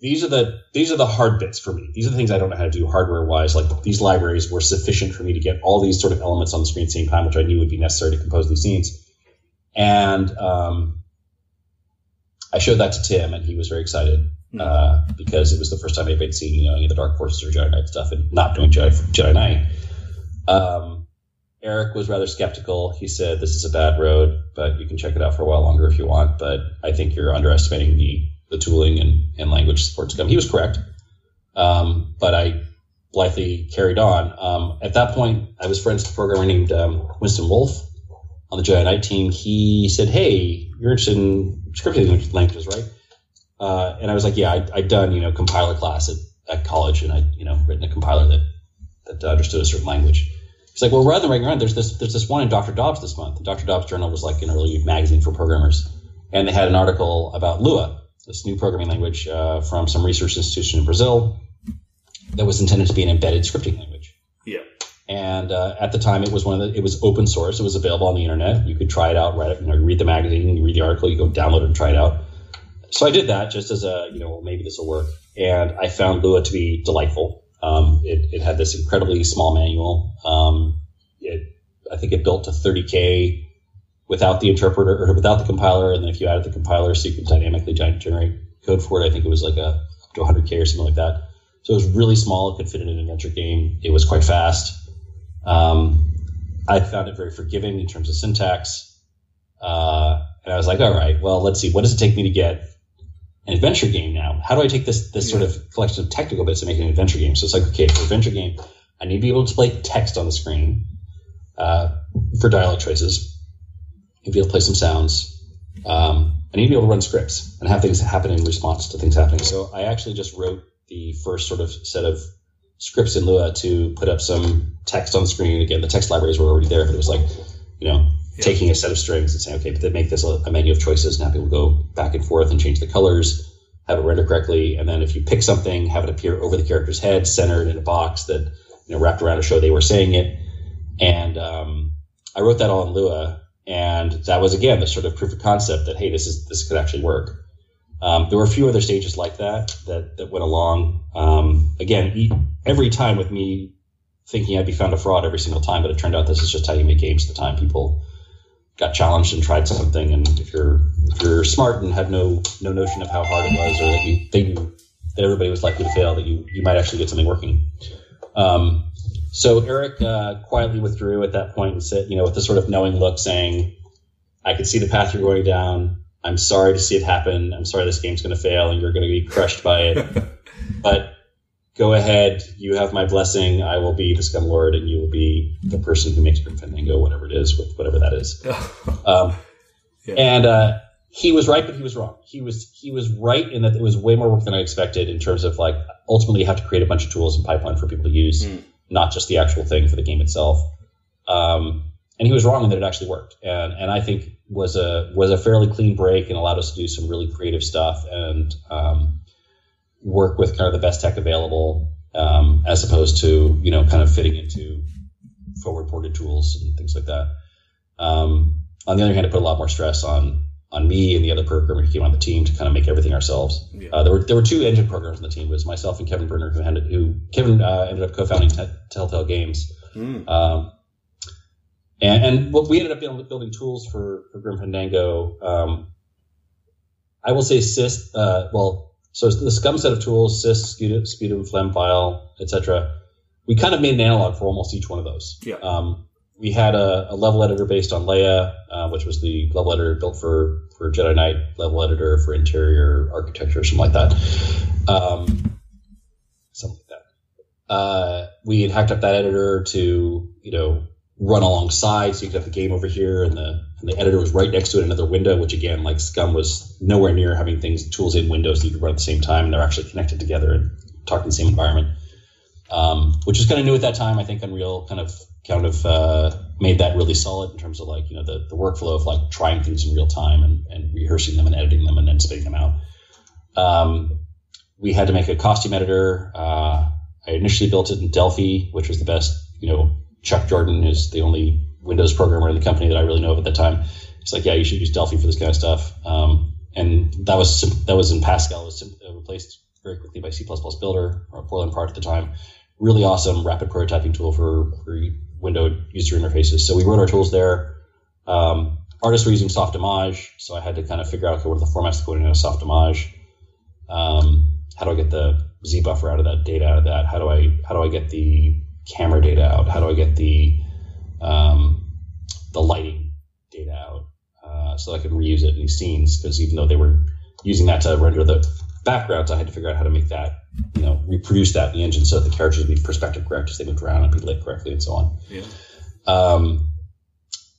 these are the these are the hard bits for me. These are the things I don't know how to do hardware wise. Like these libraries were sufficient for me to get all these sort of elements on the screen at the same time, which I knew would be necessary to compose these scenes. And um, I showed that to Tim, and he was very excited Hmm. uh, because it was the first time anybody had seen you know any of the Dark Forces or Jedi Knight stuff, and not doing Jedi Jedi Knight. Um, Aric was rather skeptical. He said, "This is a bad road, but you can check it out for a while longer if you want. But I think you're underestimating the the tooling and, and language support to come. He was correct, um, but I blithely carried on. Um, at that point, I was friends with a programmer named um, Winston Wolf on the Jedi Knight team. He said, "Hey, you're interested in scripting languages, right?" Uh, and I was like, "Yeah, I, I'd done you know compiler class at, at college, and I you know written a compiler that that understood a certain language." He's like, "Well, rather than writing around, there's this there's this one in Dr. Dobbs this month. The Dr. Dobbs Journal was like an early magazine for programmers, and they had an article about Lua, this new programming language uh, from some research institution in Brazil that was intended to be an embedded scripting language." Yeah. And uh, at the time, it was one of the, it was open source. It was available on the internet. You could try it out. Right, you know, read the magazine, you read the article, you go download it and try it out. So I did that just as a you know well, maybe this will work. And I found Lua to be delightful. Um, it, it had this incredibly small manual. Um, it I think it built to 30k without the interpreter or without the compiler, and then if you added the compiler, so you could dynamically generate code for it. I think it was like a up to 100k or something like that. So it was really small. It could fit in an adventure game. It was quite fast. Um, I found it very forgiving in terms of syntax. Uh, and I was like, all right, well, let's see. What does it take me to get an adventure game now? How do I take this this sort of collection of technical bits and make an adventure game? So it's like, okay, for adventure game, I need to be able to display text on the screen uh, for dialogue choices. To be able to play some sounds. Um, I need to be able to run scripts and have things happen in response to things happening. So I actually just wrote the first sort of set of scripts in Lua to put up some text on the screen. Again, the text libraries were already there, but it was like, you know, Yeah. taking a set of strings and saying, okay, but then make this a, a menu of choices and have people go back and forth and change the colors, have it render correctly, and then if you pick something, have it appear over the character's head, centered in a box that you know wrapped around to show they were saying it. And um, I wrote that all in Lua, and that was again the sort of proof of concept that hey, this is this could actually work. Um, there were a few other stages like that that, that went along. Um, again, every time with me thinking I'd be found a fraud every single time, but it turned out this is just how you make games at the time. People got challenged and tried something, and if you're if you're smart and had no no notion of how hard it was, or that you knew that everybody was likely to fail, that you you might actually get something working. Um, so Aric uh, quietly withdrew at that point and said, you know, with a sort of knowing look, saying, I can see the path you're going down. I'm sorry to see it happen. I'm sorry this game's going to fail and you're going to be crushed by it. but go ahead. You have my blessing. I will be the SCUMM lord, and you will be the person who makes Grim Fandango, whatever it is, with whatever that is. um, yeah. And uh, he was right, but he was wrong. He was he was right in that it was way more work than I expected in terms of like ultimately you have to create a bunch of tools and pipeline for people to use, mm. Not just the actual thing for the game itself. Um, and he was wrong in that it actually worked, and and I think was a was a fairly clean break and allowed us to do some really creative stuff and um, work with kind of the best tech available, um, as opposed to you know kind of fitting into forward ported tools and things like that. Um, on the other hand, it put a lot more stress on on me and the other programmer who came on the team to kind of make everything ourselves. Yeah. Uh, there were there were two engine programmers on the team. It was myself and Kevin Bruner, who, ended, who Kevin uh, ended up co-founding T- Telltale Games. Mm. Um, and, and what we ended up building, building tools for, for Grim Fandango. Um, I will say CYST, uh, well, so the SCUMM set of tools, CYST, SPUTM, SPUTM FLEM File, etc. We kind of made an analog for almost each one of those. Yeah. Um, we had a, a, level editor based on Leia, uh, which was the level editor built for, for Jedi Knight, level editor for interior architecture, something like that. Um, something like that. Uh, we had hacked up that editor to, you know, run alongside, so you could have the game over here, and the and the editor was right next to it, in another window. Which again, like SCUMM was nowhere near having things tools in Windows that you could run at the same time, and they're actually connected together and talk in the same environment. Um, which was kind of new at that time. I think Unreal kind of kind of uh, made that really solid in terms of like you know the, the workflow of like trying things in real time and, and rehearsing them and editing them and then spitting them out. Um, we had to make a costume editor. Uh, I initially built it in Delphi, which was the best you know Chuck Jordan is the only Windows programmer in the company that I really know of at the time. He's like, yeah, you should use Delphi for this kind of stuff. Um, and that was that was in Pascal. It was replaced very quickly by C++ Builder or Borland Part at the time. Really awesome rapid prototyping tool for, for window user interfaces. So we wrote our tools there. Um, artists were using Softimage, so I had to kind of figure out okay, what are the formats to put in a Softimage. Um, how do I get the Z buffer out of that data out of that? How do I how do I get the camera data out? How do I get the um, the lighting data out uh, so I can reuse it in these scenes? Because even though they were using that to render the backgrounds, I had to figure out how to make that, you know, reproduce that in the engine so that the characters would be perspective correct as they moved around and be lit correctly and so on. Yeah. Um,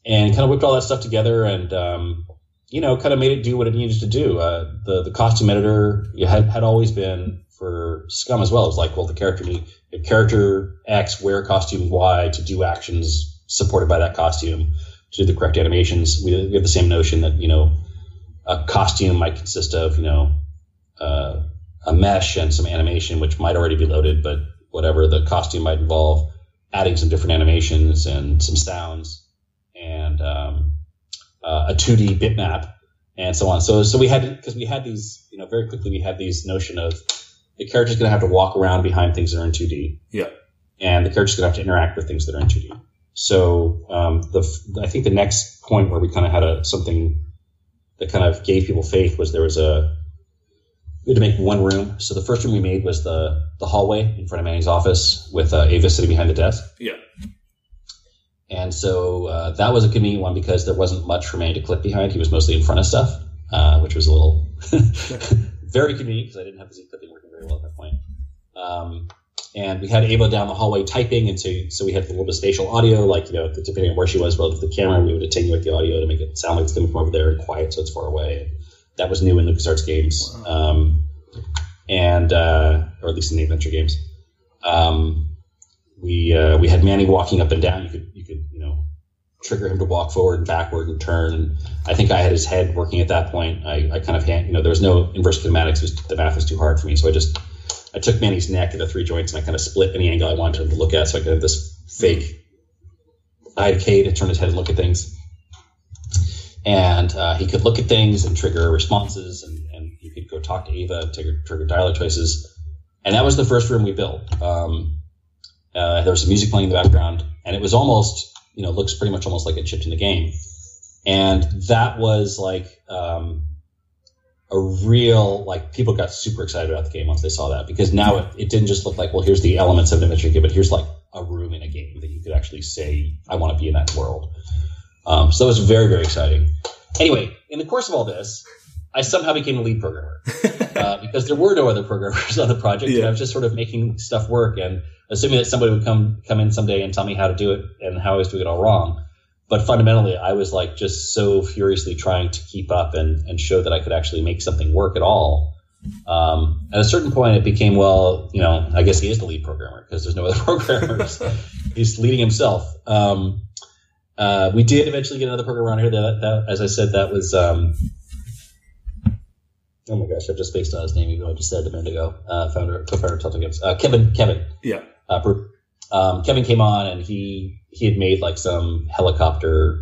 and kind of whipped all that stuff together and, um, you know, kind of made it do what it needed to do. Uh, the the costume editor had had always been for SCUMM as well. It was like, well, the character need character X wear costume Y to do actions supported by that costume to do the correct animations. We, we have the same notion that you know a costume might consist of you know uh, a mesh and some animation, which might already be loaded, but whatever the costume might involve, adding some different animations and some sounds and um, uh, a 2D bitmap and so on. So so we had because we had these you know very quickly we had these notion of the character's going to have to walk around behind things that are in 2D. Yeah. And the character's going to have to interact with things that are in 2D. So um, the I think the next point where we kind of had a something that kind of gave people faith was there was a we had to make one room. So the first room we made was the the hallway in front of Manny's office with uh, Ava sitting behind the desk. Yeah. And so uh, that was a convenient one because there wasn't much for Manny to click behind. He was mostly in front of stuff, uh, which was a little very convenient because I didn't have the Z clipping working very well at that point. Um, and we had Ava down the hallway typing, and so, so we had a little bit of spatial audio, like you know, depending on where she was relative to the camera, we would attenuate the audio to make it sound like it's coming from over there and quiet, so it's far away. That was new in LucasArts games, wow. um, and uh, or at least in the adventure games. Um, we uh, we had Manny walking up and down. You could you could you know trigger him to walk forward and backward and turn. And I think I had his head working at that point. I, I kind of hand, you know there was no inverse kinematics. Was, the math was too hard for me, so I just I took Manny's neck into three joints and I kind of split any angle I wanted him to look at, so I could have this fake. I had K to turn his head and look at things, and uh, he could look at things and trigger responses, and, and he could go talk to Ava and trigger, trigger dialogue choices. And that was the first room we built. Um, uh, there was some music playing in the background, and it was almost, you know, looks pretty much almost like it chipped in the game. And that was like um, a real like people got super excited about the game once they saw that because now it, it didn't just look like well here's the elements of an adventure game, but here's like a room in a game that you could actually say I want to be in that world. Um, so that was very very exciting. anyway, in the course of all this, I somehow became the lead programmer uh, because there were no other programmers on the project, and I was just sort of making stuff work and assuming that somebody would come come in someday and tell me how to do it and how I was doing it all wrong. But fundamentally, I was like just so furiously trying to keep up and, and show that I could actually make something work at all. Um, at a certain point, it became, well, you know, I guess he is the lead programmer because there's no other programmers. He's leading himself. Um, uh, we did eventually get another programmer on here. That, that as I said, that was. Um, oh my gosh, I've just spaced on his name. Even though I just said it a minute ago. Uh, founder, co-founder of Telltale Games. Uh, Kevin. Kevin. Yeah. Uh, um, Kevin came on and he he had made like some helicopter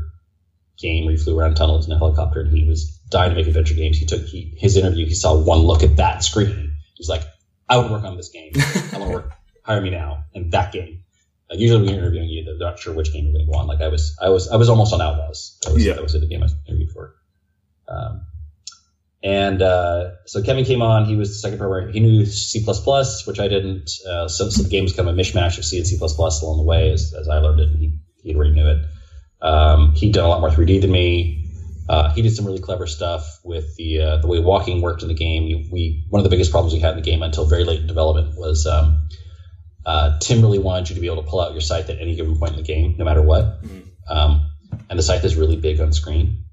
game where he flew around tunnels in a helicopter and he was dying to make adventure games. He took he, his interview. He saw one look at that screen. He's like, I want to work on this game. I want to work. Hire me now. And that game. Uh, usually when you're interviewing you, they're not sure which game you're going to go on. Like I was, I was, I was almost on Outlaws. That was, Yeah. that was the game I was interviewed for. Um, and uh, so Kevin came on. He was the second programmer. He knew C++, which I didn't. Uh, so, so the game was kind of a mishmash of C and C++ along the way as, as I learned it. And he, he already knew it. Um, he'd done a lot more 3D than me. Uh, he did some really clever stuff with the uh, the way walking worked in the game. You, we one of the biggest problems we had in the game until very late in development was um, uh, Tim really wanted you to be able to pull out your scythe at any given point in the game, no matter what. Um, and the scythe is really big on screen.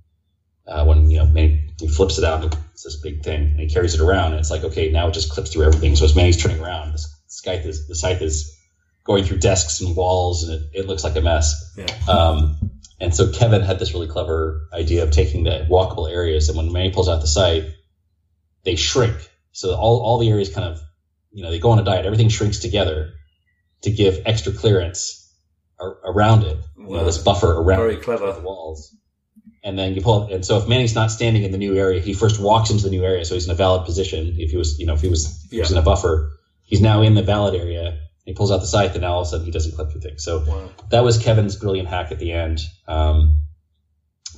Uh, when you know Manny, he flips it out, and it's this big thing, and he carries it around, and it's like okay, now it just clips through everything. So as Manny's turning around, the scythe is the scythe is going through desks and walls, and it, it looks like a mess. Yeah. Um, and so Kevin had this really clever idea of taking the walkable areas, and when Manny pulls out the scythe, they shrink. So all, all the areas kind of, you know, they go on a diet. Everything shrinks together to give extra clearance ar- around it. You know, this buffer around Very the clever. walls. And then you pull, and so if Manny's not standing in the new area, he first walks into the new area, so he's in a valid position. If he was, you know, if he was, if he was Yeah. in a buffer, he's now in the valid area. He pulls out the scythe, and now all of a sudden he doesn't clip through things. So Wow. that was Kevin's brilliant hack at the end. Um,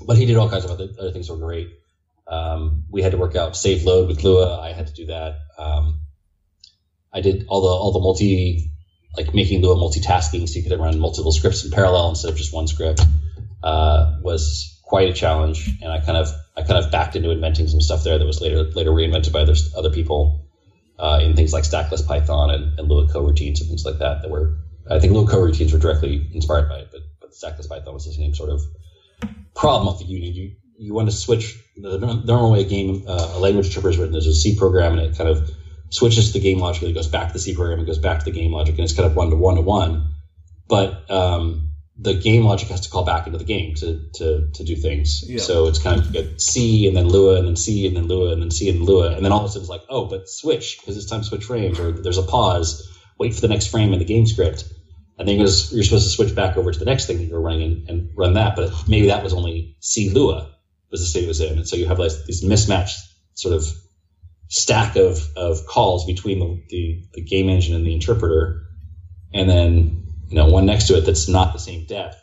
but he did all kinds of other, other things that were great. Um, we had to work out save load with Lua. I had to do that. Um, I did all the all the multi like making Lua multitasking so you could run multiple scripts in parallel instead of just one script uh, was quite a challenge. And I kind of I kind of backed into inventing some stuff there that was later later reinvented by other other people uh, in things like stackless Python and, and Lua coroutines and things like that. That were I think Lua coroutines were directly inspired by it, but but stackless Python was the same sort of problem of the union. You you want to switch the normal way a game uh, a language interpreter is written. There's a C program and it kind of switches to the game logic and it goes back to the C program and goes back to the game logic and it's kind of one to one to one. But um, the game logic has to call back into the game to to, to do things. Yeah. So it's kind of get C and then Lua and then C and then Lua and then C and Lua and then all of a sudden it's like oh but switch because it's time to switch frames or there's a pause. Wait for the next frame in the game script and then you're, you're supposed to switch back over to the next thing that you're running and, and run that. But maybe that was only C Lua was the state it was in, and so you have like these mismatched sort of stack of, of calls between the, the, the game engine and the interpreter, and then you know one next to it that's not the same depth.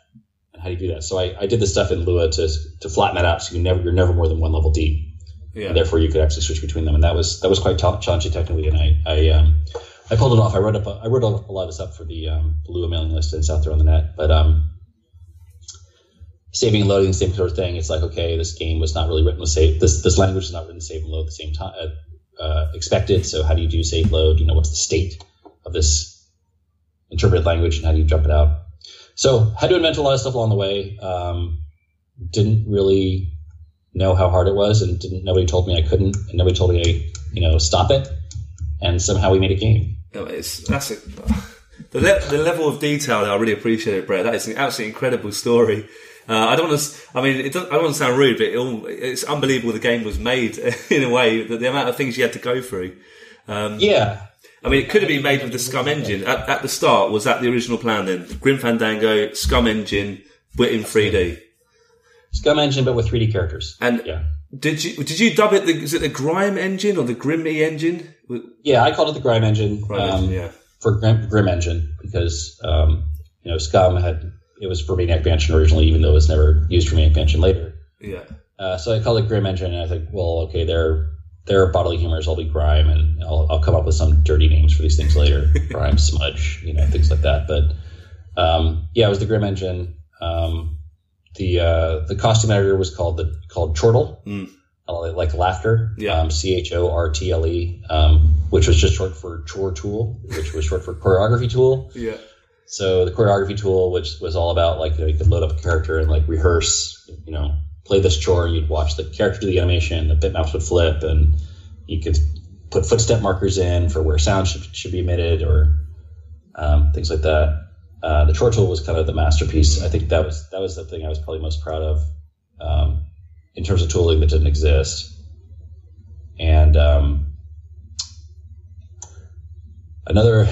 And how do you do that? So I, I did the stuff in Lua to to flatten that out, so you never you're never more than one level deep Yeah. and therefore you could actually switch between them. And that was that was quite challenging technically, and I I, um, I pulled it off. I wrote up a, I wrote a, a lot of this up for the um, Lua mailing list, and it's out there on the net. But um, saving and loading, the same sort of thing. It's like okay, this game was not really written with save. This this language is not written to save and load at the same time uh, uh, expected. So how do you do save load? You know what's the state of this interpreted language, and how do you jump it out? So had to invent a lot of stuff along the way. Um, didn't really know how hard it was, and didn't nobody told me I couldn't, and nobody told me I, you know, stop it. And somehow we made a game. No, it's that's it. The, le- the level of detail I really appreciate it, Bret. That is an absolutely incredible story. Uh, I don't want to. I mean, I don't want to sound rude, but it all, it's unbelievable. The game was made in a way that the amount of things you had to go through. Yeah, I mean, it could have been made with the SCUMM engine at, at the start. Was that the original plan? Then Grim Fandango, SCUMM engine, but in 3D. SCUMM engine, but with 3D characters. And Yeah, did you did you dub it? The, is it the Grime engine or the Grim E engine? yeah. I called it the Grime engine Grime um, engine, yeah. for Grim, Grim engine because um, you know SCUMM had it was for Maniac Mansion originally, even though it was never used for Maniac Mansion later. Yeah. Uh, so I called it Grim Engine, and I think, well, okay, they're they're bodily humors. I'll be Grime, and I'll, I'll come up with some dirty names for these things later. Grime, Smudge, you know, things like that. But um, yeah, it was the Grim Engine. Um, the uh, the costume editor was called the called Chortle, Mm. like laughter, Yeah. um, C H O R T L E, um, which was just short for Chore Tool, which was short for choreography tool. Yeah. So the choreography tool, which was all about like you, know, you could load up a character and like rehearse, you know, play this chore. You'd watch the character do the animation, the bitmaps would flip, and you could put footstep markers in for where sound should, should be emitted or um, things like that. Uh, the chore tool was kind of the masterpiece. I think that was that was the thing I was probably most proud of um, in terms of tooling that didn't exist. And um, another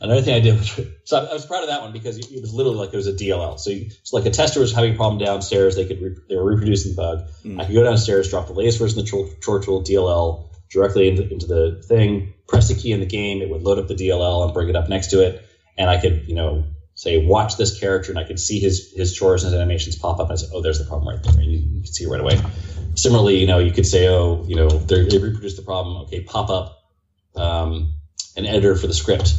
Another thing I did, was, so I, I was proud of that one because it, it was literally like it was a DLL. So, you, so like a tester was having a problem downstairs, they could re, they were reproducing the bug. Mm. I could go downstairs, drop the latest version of the Tool DLL directly into, into the thing, press the key in the game, it would load up the DLL and bring it up next to it, and I could you know say watch this character, and I could see his his chores and his animations pop up, and I say, oh, there's the problem right there, and you, you can see it right away. Similarly, you know, you could say, oh, you know, they they reproduced the problem. Okay, pop up um, an editor for the script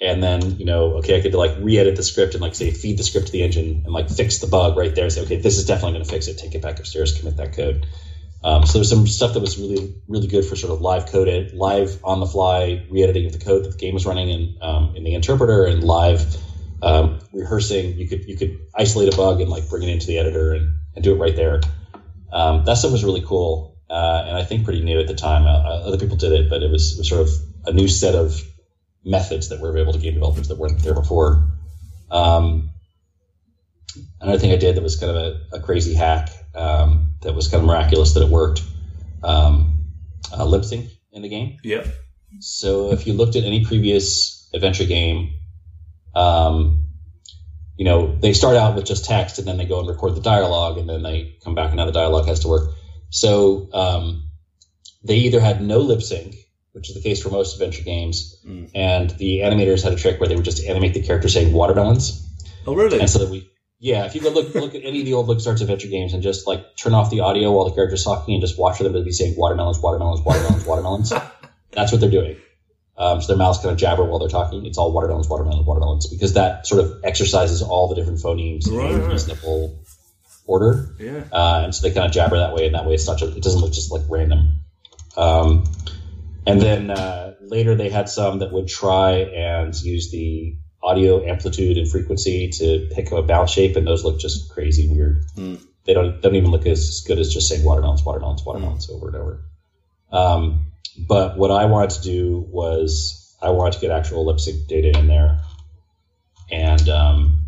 and then you know okay i could like re-edit the script and like say feed the script to the engine and like fix the bug right there say okay this is definitely going to fix it. Take it back upstairs commit that code. Um, so there's some stuff that was really really good for sort of live coded live on the fly re-editing of the code that the game was running in um, in the interpreter and live um, rehearsing. You could you could isolate a bug and like bring it into the editor and, and do it right there. Um, that stuff was really cool uh, and i think pretty new at the time. Uh, other people did it but it was, it was sort of a new set of methods that were available to game developers that weren't there before. Um, another thing I did that was kind of a, a crazy hack um, that was kind of miraculous that it worked. Um, uh, lip sync in the game. Yeah. So if you looked at any previous adventure game, um, you know they start out with just text and then they go and record the dialogue and then they come back and now the dialogue has to work. So um, they either had no lip sync which is the case for most adventure games. Mm. And the animators had a trick where they would just animate the character saying watermelons. Oh, really? And so that we, yeah, if you go look look at any of the old LucasArts adventure games and just like turn off the audio while the character's talking and just watch for them to be saying watermelons, watermelons, watermelons, watermelons. That's what they're doing. Um, so their mouths kind of jabber while they're talking. It's all watermelons, watermelons, watermelons, because that sort of exercises all the different phonemes Right, in a reasonable order. yeah. Uh, and so they kind of jabber that way, and that way it's not just, it doesn't look just like random. Um, and then uh, later they had some that would try and use the audio amplitude and frequency to pick a bounce shape, and those look just crazy weird. Hmm. They don't don't even look as good as just saying watermelons, watermelons, watermelons over and over. Um, but what I wanted to do was I wanted to get actual lip sync data in there, and um,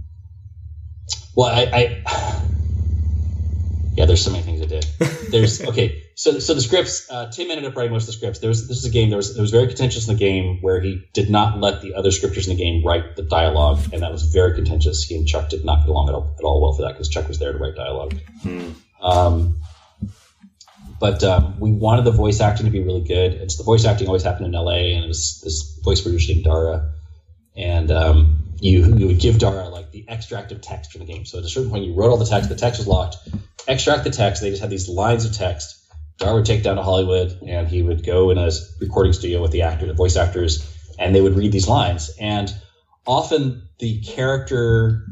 well, I, I yeah, there's so many things I did. There's okay, so so the scripts. Uh, Tim ended up writing most of the scripts. There was this is a game. There was it was very contentious in the game where he did not let the other scripters in the game write the dialogue, and that was very contentious. He and Chuck did not get along at all, at all well for that because Chuck was there to write dialogue. Hmm. Um, but um, we wanted the voice acting to be really good. It's the voice acting always happened in L.A. and it was this voice producer named Darragh, and um, you you would give Darragh like the extract of text from the game. So at a certain point, you wrote all the text. The text was locked. Extract the text. They just had these lines of text. Darragh would take down to Hollywood, and he would go in a recording studio with the actor, the voice actors, and they would read these lines. And often the character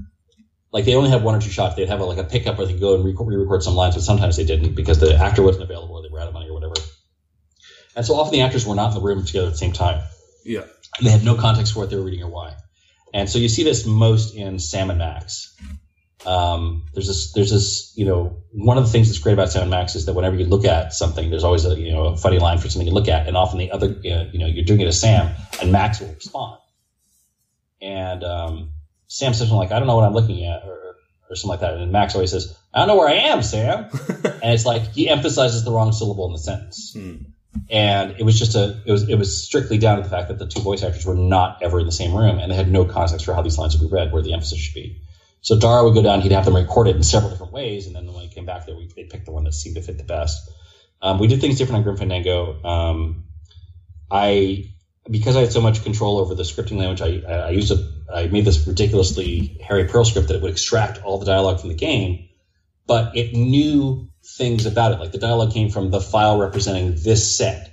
like they only had one or two shots. They'd have a, like a pickup where they could go and re- re-record some lines, but sometimes they didn't because the actor wasn't available or they were out of money or whatever. And so often the actors were not in the room together at the same time. Yeah. And they had no context for what they were reading or why. And so you see this most in Sam and Max. Um, there's this, there's this, you know, one of the things that's great about Sam and Max is that whenever you look at something, there's always a, you know, a funny line for something you look at, and often the other, you know, you're doing it as Sam, and Max will respond. And um, Sam says something like, "I don't know what I'm looking at," or, or something like that, and Max always says, "I don't know where I am, Sam." and it's like he emphasizes the wrong syllable in the sentence Hmm. and it was just a it was it was strictly down to the fact that the two voice actors were not ever in the same room and they had no context for how these lines would be read where the emphasis should be so Darragh would go down he'd have them record it in several different ways and then when he came back we, they picked the one that seemed to fit the best um, we did things different on grim fandango um, i because i had so much control over the scripting language i, I used a i made this ridiculously hairy perl script that it would extract all the dialogue from the game but it knew things about it. Like the dialogue came from the file representing this set,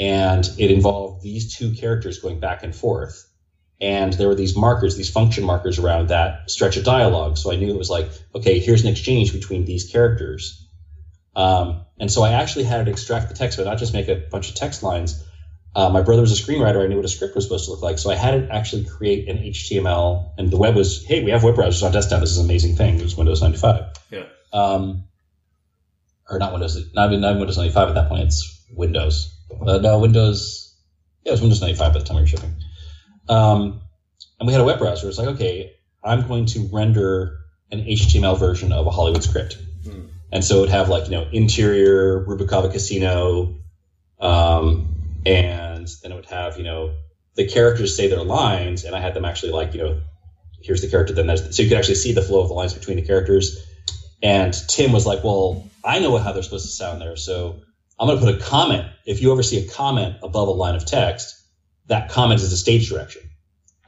and it involved these two characters going back and forth. And there were these markers, these function markers around that stretch of dialogue. So I knew it was like, okay, here's an exchange between these characters. Um, and so I actually had to extract the text, but not just make a bunch of text lines. Uh, my brother was a screenwriter. I knew what a script was supposed to look like. So I had to actually create an HTML, and the web was, hey, we have web browsers on desktop. This is an amazing thing. It was Windows 95. Yeah. Um, or not Windows, not even, not even Windows 95 at that point. It's Windows. Uh, no, Windows. Yeah, it was Windows 95 by the time we were shipping. Um, and we had a web browser. It's like, okay, I'm going to render an HTML version of a Hollywood script. And so it would have like, you know, interior Rubacava Casino, um, and then it would have, you know, the characters say their lines, and I had them actually like, you know, here's the character, then there's, so you could actually see the flow of the lines between the characters. And Tim was like, well, I know how they're supposed to sound there, so I'm going to put a comment. If you ever see a comment above a line of text, that comment is a stage direction.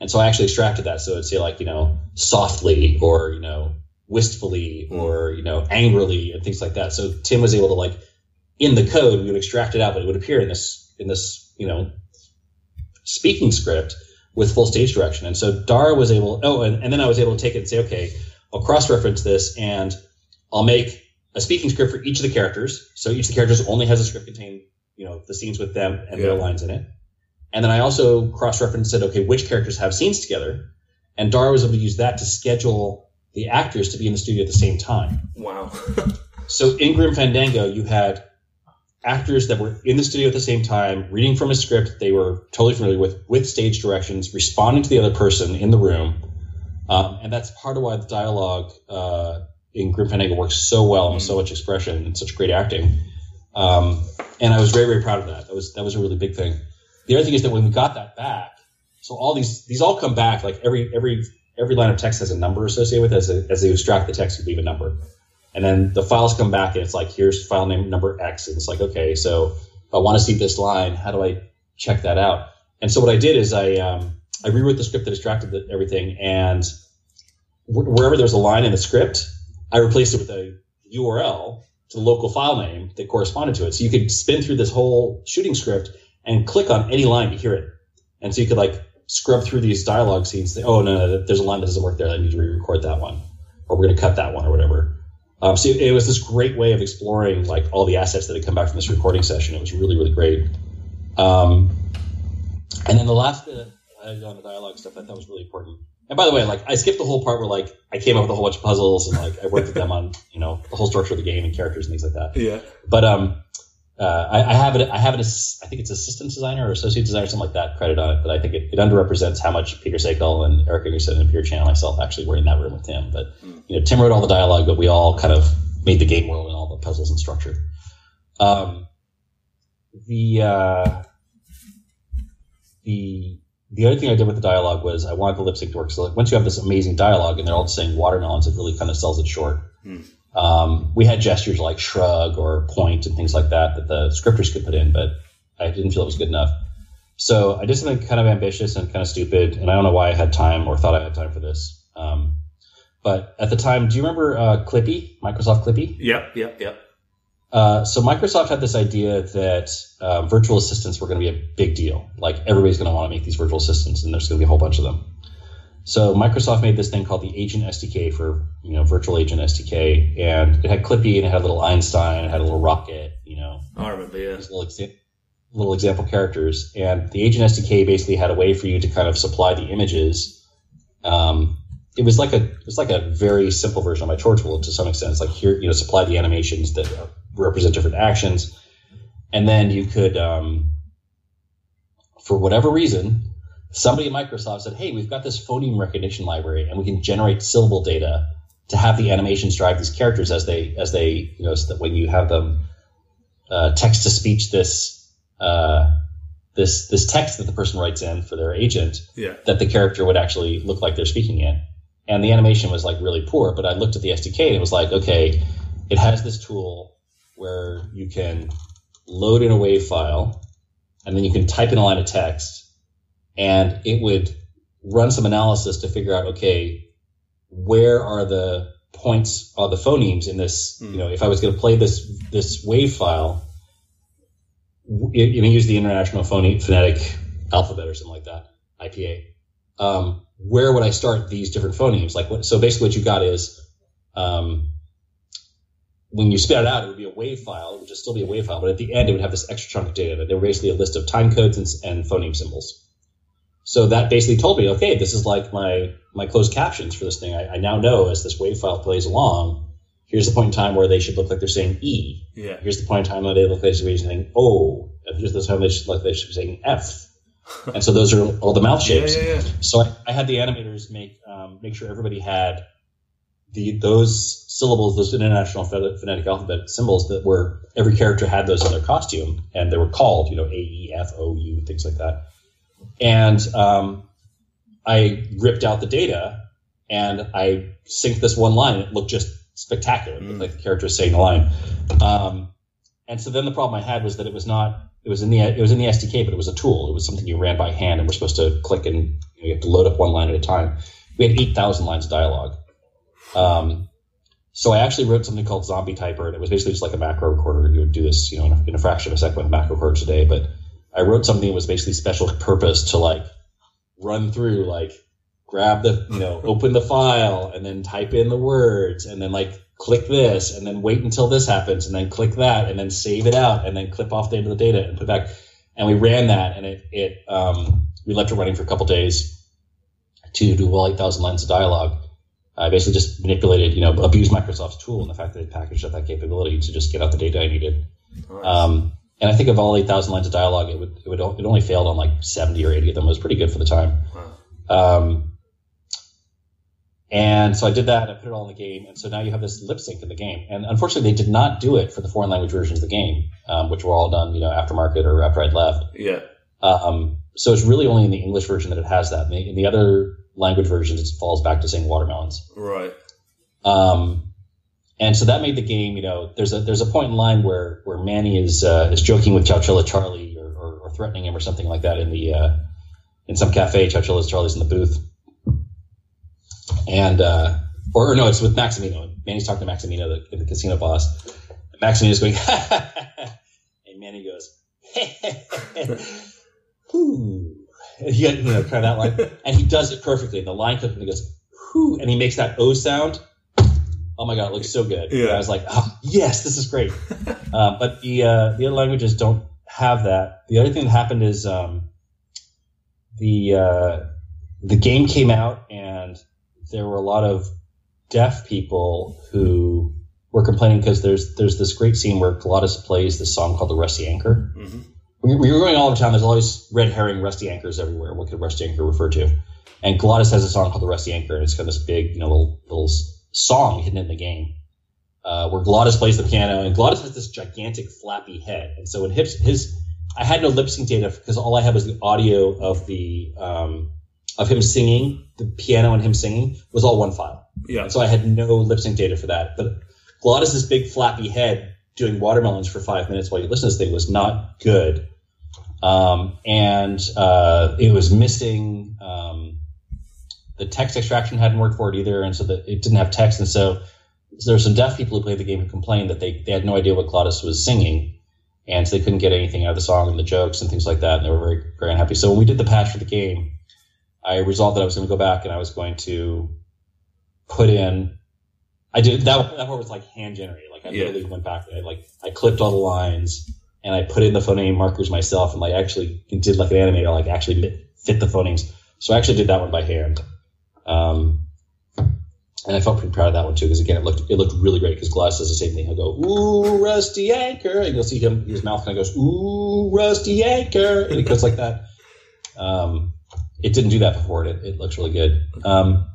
And so I actually extracted that. So it'd say like, you know, softly or, you know, wistfully or, you know, angrily and things like that. So Tim was able to like, in the code, we would extract it out, but it would appear in this, in this, you know, speaking script with full stage direction. And so Darragh was able, oh, and, and then I was able to take it and say, okay, I'll cross-reference this and I'll make a speaking script for each of the characters. So each of the characters only has a script containing, you know, the scenes with them and their lines in it. And then I also cross-referenced said, okay, which characters have scenes together? And Darragh was able to use that to schedule the actors to be in the studio at the same time. Wow. So in Grim Fandango, you had actors that were in the studio at the same time, reading from a script they were totally familiar with, with stage directions, responding to the other person in the room. Um, and that's part of why the dialogue uh, in Grim Fandango works so well and with so much expression and such great acting. Um, and I was very, very proud of that. That was that was a really big thing. The other thing is that when we got that back, so all these these all come back like every every every line of text has a number associated with it. As, as they extract the text, you leave a number. And then the files come back and it's like, here's file name number X. And it's like, okay, so if I want to see this line, how do I check that out? And so what I did is I, um, I rewrote the script that extracted the, everything. And wh- wherever there's a line in the script, I replaced it with a URL to the local file name that corresponded to it. So you could spin through this whole shooting script and click on any line to hear it. And so you could like scrub through these dialogue scenes. Say, oh no, no, there's a line that doesn't work there. I need to re-record that one, or we're going to cut that one, or whatever. Um, so it was this great way of exploring like all the assets that had come back from this recording session. It was really, really great. Um, and then the last bit I did on the dialogue stuff, I thought was really important. And by the way, like I skipped the whole part where like I came up with a whole bunch of puzzles and like I worked with them on you know the whole structure of the game and characters and things like that. yeah. But um, uh, I, I have it. I have it. I think it's assistant designer or associate designer, something like that. Credit on it, but I think it, it underrepresents how much Peter Tsacle and Eric Ingerson and Peter Chan and myself actually were in that room with Tim. But you know, Tim wrote all the dialogue, but we all kind of made the game world and all the puzzles and structure. Um, the uh, the the other thing I did with the dialogue was I wanted the lip sync to work. So like, once you have this amazing dialogue and they're all saying watermelons, it really kind of sells it short. Um, we had gestures like shrug or point and things like that that the scripters could put in, but I didn't feel it was good enough. So I did something kind of ambitious and kind of stupid, and I don't know why I had time or thought I had time for this. Um, but at the time, do you remember uh, Clippy, Microsoft Clippy? Yep. Yep. Yep. Uh, so Microsoft had this idea that uh, virtual assistants were going to be a big deal. Like everybody's going to want to make these virtual assistants, and there's going to be a whole bunch of them. So Microsoft made this thing called the Agent SDK for you know Virtual Agent SDK, and it had Clippy and it had a little Einstein, it had a little rocket, you know, I remember. Yeah. little exa- little example characters. And the Agent SDK basically had a way for you to kind of supply the images. Um, it was like a it was like a very simple version of my chore tool to some extent. It's like here you know supply the animations that represent different actions, and then you could um, for whatever reason somebody at Microsoft said, "Hey, we've got this phoneme recognition library, and we can generate syllable data to have the animations drive these characters as they as they you know so that when you have them uh, text to speech this uh, this this text that the person writes in for their agent Yeah. that the character would actually look like they're speaking it. And the animation was like really poor, but I looked at the SDK and it was like, okay, it has this tool where you can load in a WAV file and then you can type in a line of text and it would run some analysis to figure out, okay, where are the points are the phonemes in this, you know, if I was going to play this, this WAV file, you know, use the International Phone- Phonetic Alphabet or something like that, IPA. um, where would I start these different phonemes? Like, what, so basically, what you got is um, when you spit it out, it would be a wave file. It would just still be a wave file, but at the end, it would have this extra chunk of data. That they were basically a list of time codes and, and phoneme symbols. So that basically told me, okay, this is like my my closed captions for this thing. I, I now know as this wave file plays along, here's the point in time where they should look like they're saying E. Yeah. Here's the point in time where they look like they should be saying O. And here's the time they should look like they should be saying F. and so those are all the mouth shapes. yeah, yeah. So I, I had the animators make um, make sure everybody had the those syllables, those international phonetic alphabet symbols that were every character had those in their costume, and they were called, you know, A E F O U things like that. And um, I ripped out the data and I synced this one line. It looked just spectacular, looked like the character was saying the line. Um, and so then the problem I had was that it was not. It was in the it was in the SDK, but it was a tool. It was something you ran by hand, and we're supposed to click and you, know, you have to load up one line at a time. We had eight thousand lines of dialogue. Um, so I actually wrote something called Zombie Typer, and it was basically just like a macro recorder. You would do this, you know, in a, in a fraction of a second with macro recorders today. But I wrote something that was basically special purpose to like run through, like grab the, you know, open the file and then type in the words and then like click this and then wait until this happens and then click that and then save it out and then clip off the end of the data and put it back. And we ran that and it, it um, we left it running for a couple days to do all 8,000 lines of dialogue. I basically just manipulated, you know, abused Microsoft's tool and the fact that it packaged up that capability to just get out the data I needed. Um, and I think of all 8,000 lines of dialogue, it would, it would, it only failed on like 70 or 80 of them. It was pretty good for the time. Um, and so I did that. I put it all in the game, and so now you have this lip sync in the game. And unfortunately, they did not do it for the foreign language versions of the game, um, which were all done, you know, aftermarket or after I'd left. Yeah. Um, so it's really only in the English version that it has that. In the, in the other language versions, it falls back to saying watermelons. Right. Um, and so that made the game, you know, there's a there's a point in line where where Manny is uh, is joking with Chowchilla Charlie or, or, or threatening him or something like that in the uh, in some cafe. Chowchilla Charlie's in the booth, and uh, or, or no, it's with Maximino. Manny's talking to Maximino, the, the casino boss. And Maximino's going, and Manny goes. And he, you know, kind of that line, and he does it perfectly. And The line comes and he goes, Whew, and he makes that O sound. Oh my god, it looks so good. Yeah. I was like, oh, yes, this is great. uh, but the uh, the other languages don't have that. The other thing that happened is um, the uh, the game came out and there were a lot of deaf people who were complaining because there's there's this great scene where Glottis plays this song called the Rusty Anchor. Mhm. We, we were going all over town. There's always red herring rusty anchors everywhere. What could rusty anchor refer to? And Glottis has a song called the Rusty Anchor, and it's got this big, you know, little little song hidden in the game. Uh, where Glottis plays the piano, and Glottis has this gigantic flappy head, and so when his, his I had no lip sync data because all I had was the audio of the um, of him singing, the piano and him singing was all one file. Yeah. So I had no lip sync data for that. But Glottis' big flappy head doing watermelons for five minutes while you listen to this thing was not good. Um, and uh, it was missing um, the text extraction hadn't worked for it either, and so that it didn't have text. And so, so there were some deaf people who played the game who complained that they, they had no idea what Glottis was singing, and so they couldn't get anything out of the song and the jokes and things like that. And they were very very unhappy. So when we did the patch for the game, I resolved that I was going to go back and I was going to put in. I did that. That part was like hand generated. Like I Yeah. literally went back. I like I clipped all the lines and I put in the phoneme markers myself and like actually did like an animator like actually fit the phonemes. So I actually did that one by hand. Um, and I felt pretty proud of that one too because again it looked it looked really great because Glottis does the same thing. He'll go ooh rusty anchor and you'll see him his mouth kind of goes ooh rusty anchor and it goes like that. Um, it didn't do that before. It it looks really good. Um,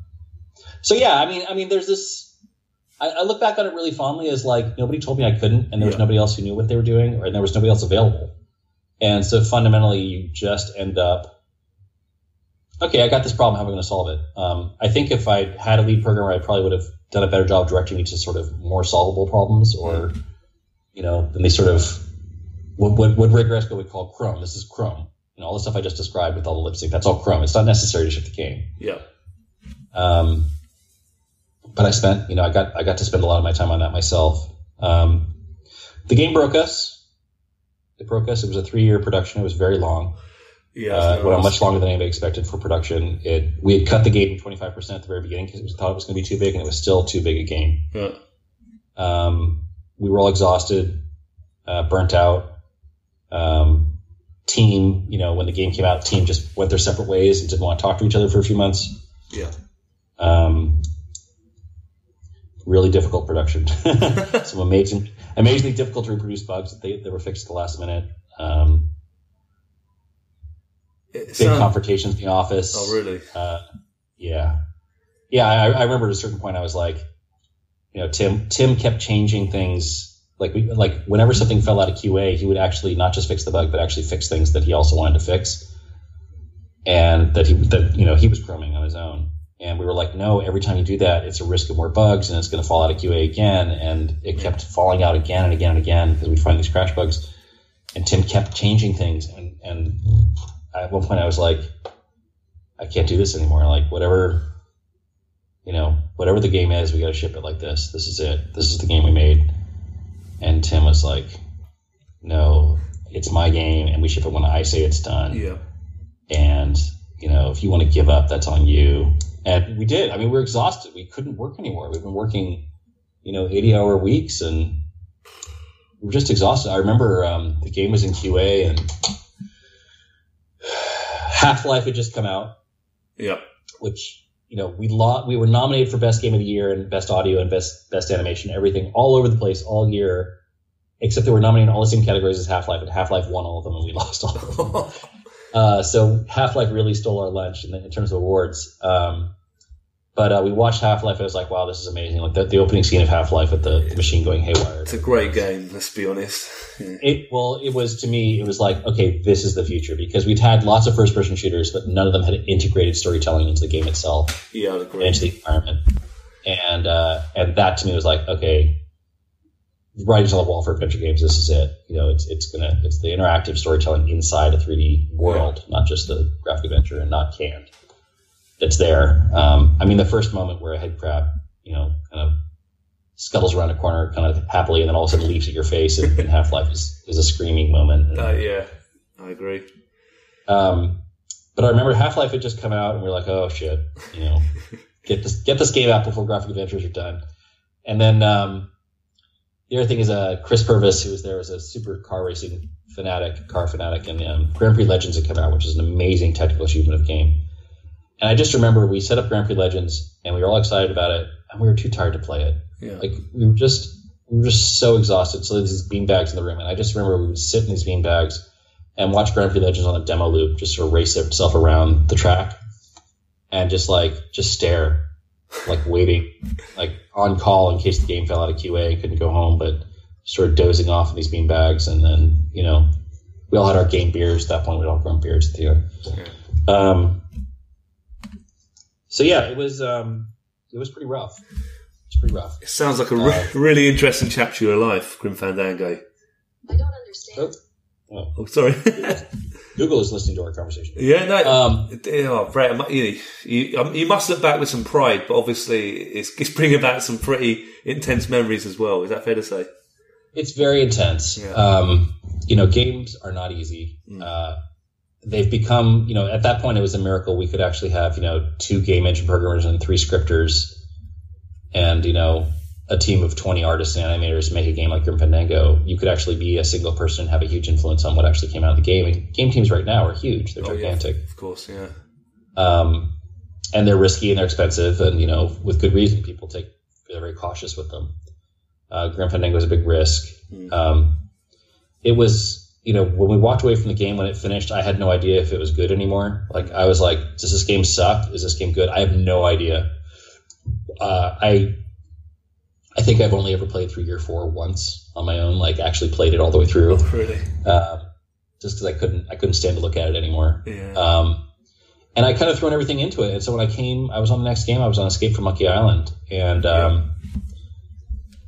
so yeah, I mean I mean there's this. I, I look back on it really fondly as like nobody told me I couldn't, and there was Yeah. nobody else who knew what they were doing, or and there was nobody else available. And so fundamentally, you just end up, okay, I got this problem. How am I going to solve it? Um, I think if I had a lead programmer, I probably would have done a better job directing me to sort of more solvable problems, or you know, then they sort of what what, what Ray Gresko would call Chrome. This is Chrome. And all the stuff I just described with all the lip sync. That's all Chrome. It's not necessary to ship the game. Yeah. Um, but I spent, you know, I got I got to spend a lot of my time on that myself. Um, the game broke us. It broke us. It was a three year production. It was very long. Yeah, uh, went on much longer than anybody expected for production. It we had cut the game 25 percent at the very beginning because we thought it was going to be too big, and it was still too big a game. Yeah. Um, we were all exhausted, uh, burnt out. Um, team, you know, when the game came out, team just went their separate ways and didn't want to talk to each other for a few months. Yeah. Um, really difficult production. Some amazing, amazingly difficult to reproduce bugs that they, they were fixed at the last minute. Um, It big sound- confrontations in the office. oh, really? Uh, yeah, yeah. I, I remember at a certain point, I was like, you know, Tim. Tim kept changing things. Like, we, like whenever something fell out of QA, he would actually not just fix the bug, but actually fix things that he also wanted to fix, and that he that you know he was chroming on his own. And we were like, no, every time you do that, it's a risk of more bugs, and it's going to fall out of QA again. And it kept falling out again and again and again because we'd find these crash bugs. And Tim kept changing things, and and at one point I was like, I can't do this anymore. Like whatever, you know, whatever the game is, we got to ship it like this. This is it. This is the game we made. And Tim was like, No, it's my game, and we ship it when I say it's done. Yeah. And you know, if you want to give up, that's on you. And we did. I mean, we were exhausted. We couldn't work anymore. We've been working, you know, eighty-hour weeks, and we're just exhausted. I remember um, the game was in QA, and Half Life had just come out Yeah. which you know we lo- we were nominated for best game of the year and best audio and best best animation, everything all over the place all year, except they were nominated in all the same categories as Half Life, and Half Life won all of them, and we lost all of them. Uh, so Half Life really stole our lunch in, in terms of awards. Um, but uh, we watched Half Life, and I was like, wow, this is amazing! Like the, the opening scene of Half Life with the, the machine going haywire. it's a great game. Let's be honest. Yeah. It well, it was to me. It was like, okay, this is the future because we'd had lots of first-person shooters, but none of them had integrated storytelling into the game itself. Yeah, I'd into the environment. And uh, and that to me was like, okay, writing's on the wall for adventure games. This is it. You know, it's it's gonna it's the interactive storytelling inside a 3D world, not just the graphic adventure and not canned. That's there. Um, I mean, the first moment where a head crab, you know, kind of scuttles around a corner kind of happily and then all of a sudden leaps at your face in, in Half Life is, is a screaming moment. Uh, yeah, I agree. Um, but I remember Half Life had just come out, and we are like, "Oh shit!" You know, get this get this game out before graphic adventures are done. And then um, the other thing is, uh, Chris Purvis, who was there, was a super car racing fanatic, car fanatic, and um, Grand Prix Legends had come out, which is an amazing technical achievement of game. And I just remember we set up Grand Prix Legends, and we were all excited about it, and we were too tired to play it. Yeah. Like we were just we were just so exhausted. So there's these beanbags in the room, and I just remember we would sit in these beanbags and watch Grand Prix Legends on a demo loop, just sort of race itself around the track, and just like just stare, like waiting, like on call in case the game fell out of QA and couldn't go home, but sort of dozing off in these beanbags, and then you know we all had our game beers at that point. We'd all grown beards at the end. Um, so yeah, it was um, it was pretty rough. It's pretty rough. It sounds like a re- really interesting chapter of your life, Grim Fandango. I don't understand. Oh, sorry. Google is listening to our conversation. yeah, no. Um, oh, Bret, you, you, um, you must look back with some pride, but obviously it's, it's bringing back some pretty intense memories as well. Is that fair to say? It's very intense. Yeah. Um, you know, games are not easy. Uh, they've become, you know, at that point it was a miracle we could actually have, you know, two game engine programmers and three scripters and, you know, a team of 20 artists and animators make a game like Grim Fandango. You could actually be a single person and have a huge influence on what actually came out of the game. And game teams right now are huge. They're Oh, yeah. gigantic. Of course, yeah. um, and they're risky and they're expensive, and you know, with good reason, people take they're very cautious with them. Uh, Grim Fandango was a big risk. Um, it was, you know, when we walked away from the game when it finished, I had no idea if it was good anymore. Like, I was like, does this game suck? Is this game good? I have no idea. Uh, I, I think I've only ever played through year four once on my own. Like, actually played it all the way through, Really? uh, just because I couldn't, I couldn't stand to look at it anymore. Yeah. Um, and I kind of thrown everything into it. And so when I came, I was on the next game. I was on Escape from Monkey Island, and um,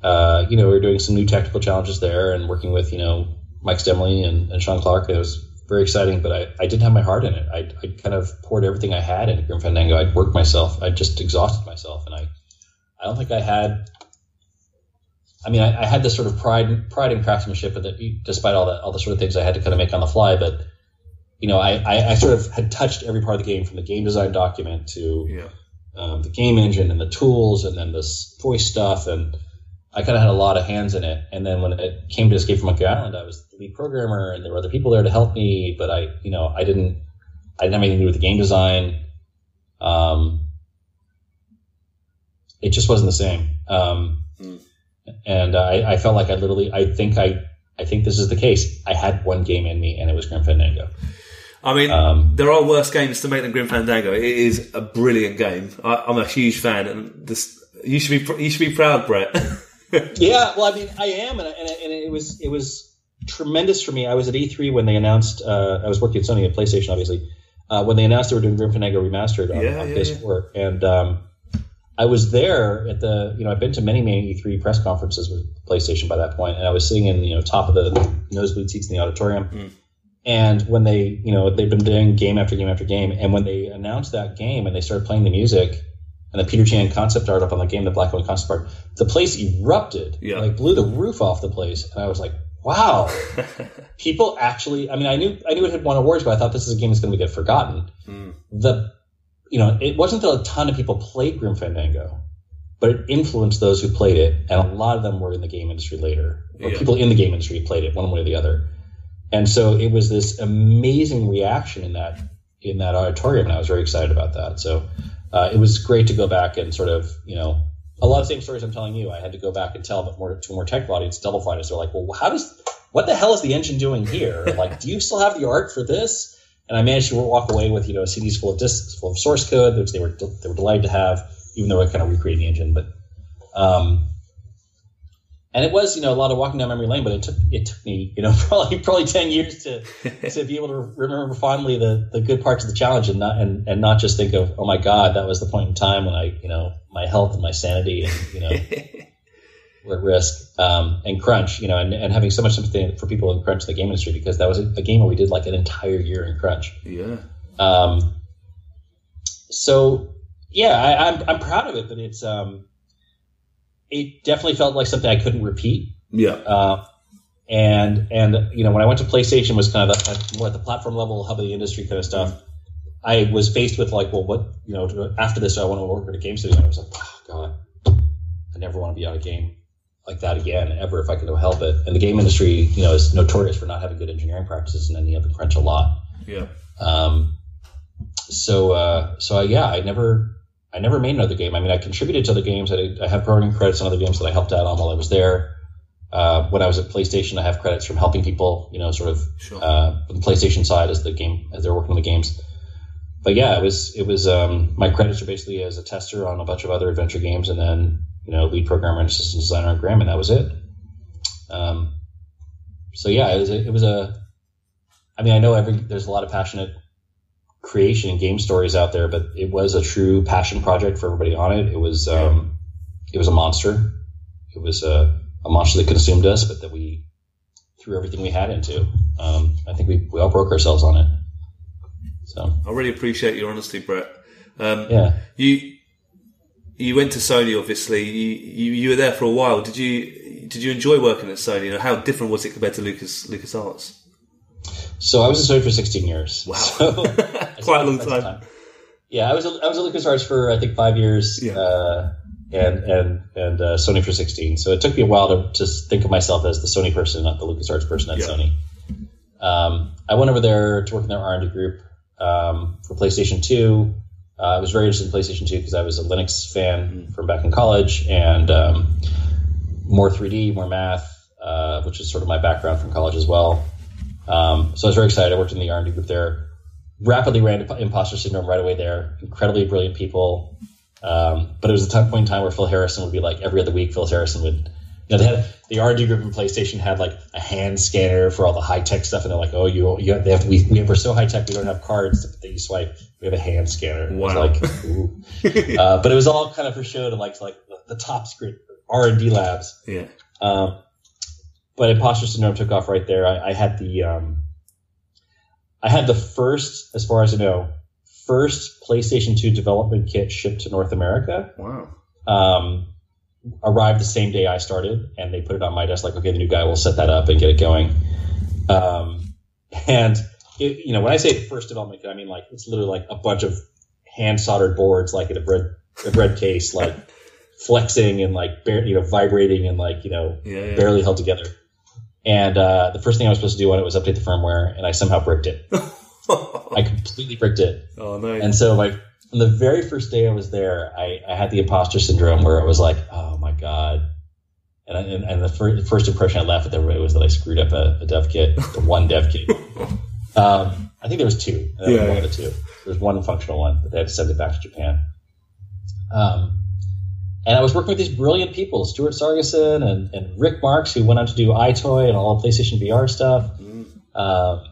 uh, you know we were doing some new technical challenges there, and working with you know Mike Stemmle and, and Sean Clark. It was very exciting, but I, I didn't have my heart in it. I I kind of poured everything I had into Grim Fandango. I'd worked myself. I just exhausted myself, and I I don't think I had. I mean, I, I had this sort of pride, pride in craftsmanship, and that despite all that, all the sort of things I had to kind of make on the fly, but you know, I, I, I sort of had touched every part of the game from the game design document to Yeah. um, the game engine and the tools and then this voice stuff and I kind of had a lot of hands in it. And then when it came to Escape from Monkey Island, I was the lead programmer and there were other people there to help me, but I, you know, I didn't, I didn't have anything to do with the game design. Um, it just wasn't the same. Um, Mm. and I, I felt like I literally, I think I, I think this is the case. I had one game in me and it was Grim Fandango. I mean, Um, there are worse games to make than Grim Fandango. It is a brilliant game. I, I'm a huge fan, and this you should be you should be proud, Bret. Yeah, well, I mean, I am, and, and, and it was it was tremendous for me. I was at E3 when they announced. Uh, I was working at Sony at PlayStation, obviously, uh, when they announced they were doing Grim Fandango remastered on, Yeah, on yeah, PS4, and um, I was there at the. You know, I've been to many many E3 press conferences with PlayStation by that point, and I was sitting in you know top of the nosebleed seats in the auditorium. Mm. And when they, you know, they've been doing game after game after game, and when they announced that game and they started playing the music, and the Peter Chan concept art up on the game, the Black Hole concept art, the place erupted, Yeah. like blew the roof off the place, and I was like, wow, people actually. I mean, I knew I knew it had won awards, but I thought this is a game that's going to get forgotten. Mm. The, you know, it wasn't that a ton of people played Grim Fandango, but it influenced those who played it, and a lot of them were in the game industry later, or Yeah. people in the game industry played it one way or the other, and so it was this amazing reaction in that in that auditorium, and I was very excited about that. So uh, it was great to go back and sort of, you know, a lot of same stories I'm telling you. I had to go back and tell, but more to a more technical audience, Double Fine is they're like, well, how does what the hell is the engine doing here? Like, do you still have the art for this? And I managed to walk away with you know CDs full of discs, full of source code, which they were they were delighted to have, even though I kind of recreated the engine. But um, and it was you know a lot of walking down memory lane, but it took it took me you know probably probably ten years to to be able to remember fondly the, the good parts of the challenge and not and, and not just think of oh my god that was the point in time when I you know my health and my sanity and you know were at risk um, and crunch you know and, and having so much sympathy for people in crunch in the game industry because that was a, a game where we did like an entire year in crunch yeah. um, so yeah I, I'm I'm proud of it but it's um it definitely felt like something I couldn't repeat Yeah. uh, and and you know when I went to PlayStation was kind of the, more at the platform level, hub of the industry kind of stuff. I was faced with like, well, what you know after this, I want to work at a game studio. And I was like, oh god, I never want to be on a game like that again ever if I could help it. And the game industry, you know, is notorious for not having good engineering practices, and then you have to crunch a lot. Yeah. Um, so uh, so uh, yeah, I never I never made another game. I mean, I contributed to other games. I, I have programming credits on other games that I helped out on while I was there. Uh, when I was at PlayStation, I have credits from helping people, you know, sort of Sure. uh, the PlayStation side as the game as they're working on the games. But yeah, it was it was um, my credits are basically as a tester on a bunch of other adventure games, and then you know lead programmer and assistant designer on Graham, and that was it. Um, so yeah, it was a, it was a. I mean, I know every there's a lot of passionate creation and game stories out there, but it was a true passion project for everybody on it. It was um, it was a monster. It was a, a monster that consumed us, but that we threw everything we had into. Um, I think we, we all broke ourselves on it. So I really appreciate your honesty, Bret. Um, yeah, You you went to Sony, obviously. You, you you were there for a while. Did you did you enjoy working at Sony? How different was it compared to Lucas Lucas Arts? so I was at Sony for 16 years. Wow. So, Quite a long That's time. Yeah, I was I was at LucasArts for I think five years, Yeah. uh, and and and uh, Sony for 16. So it took me a while to to think of myself as the Sony person, not the LucasArts person at Yeah. Sony. Um, I went over there to work in their R&D group um, for PlayStation 2. Uh, I was very interested in PlayStation 2 because I was a Linux fan from back in college, and um, more 3D, more math, uh, which is sort of my background from college as well. Um, so I was very excited. I worked in the R&D group there rapidly ran imp- imposter syndrome right away there. Incredibly brilliant people. Um, but it was a time, point in time where Phil Harrison would be like every other week. Phil Harrison would, you know, they had the R&D group in PlayStation had like a hand scanner for all the high tech stuff, and they're like, oh, you, you have, they have we, we we're so high tech we don't have cards that you swipe. We have a hand scanner. It Wow. like, ooh. uh, but it was all kind of for show to like like the, the top secret R&D labs. Yeah. Um, but imposter syndrome took off right there. I, I had the um, I had the first, as far as I know, first PlayStation 2 development kit shipped to North America. Wow. Um, arrived the same day I started, and they put it on my desk like, okay, the new guy will set that up and get it going. Um, and it, you know, when I say first development kit, I mean like it's literally like a bunch of hand soldered boards, like in a bread a bread case, like flexing and like bar- you know vibrating and like you know Yeah, yeah. barely held together. And uh, the first thing I was supposed to do on it was update the firmware, and I somehow bricked it. I completely bricked it. oh no. And so, like, on the very first day I was there, I, I had the imposter syndrome where I was like, oh my God. And, I, and, and the, fir- the first impression I left with everybody was that I screwed up a, a dev kit, the one dev kit. Um, I think there was two. I Yeah, one yeah. of the two. There was one functional one, but they had to send it back to Japan. Um, and I was working with these brilliant people, Stuart Sargaison and, and Rick Marks, who went on to do EyeToy and all of PlayStation VR stuff. Um,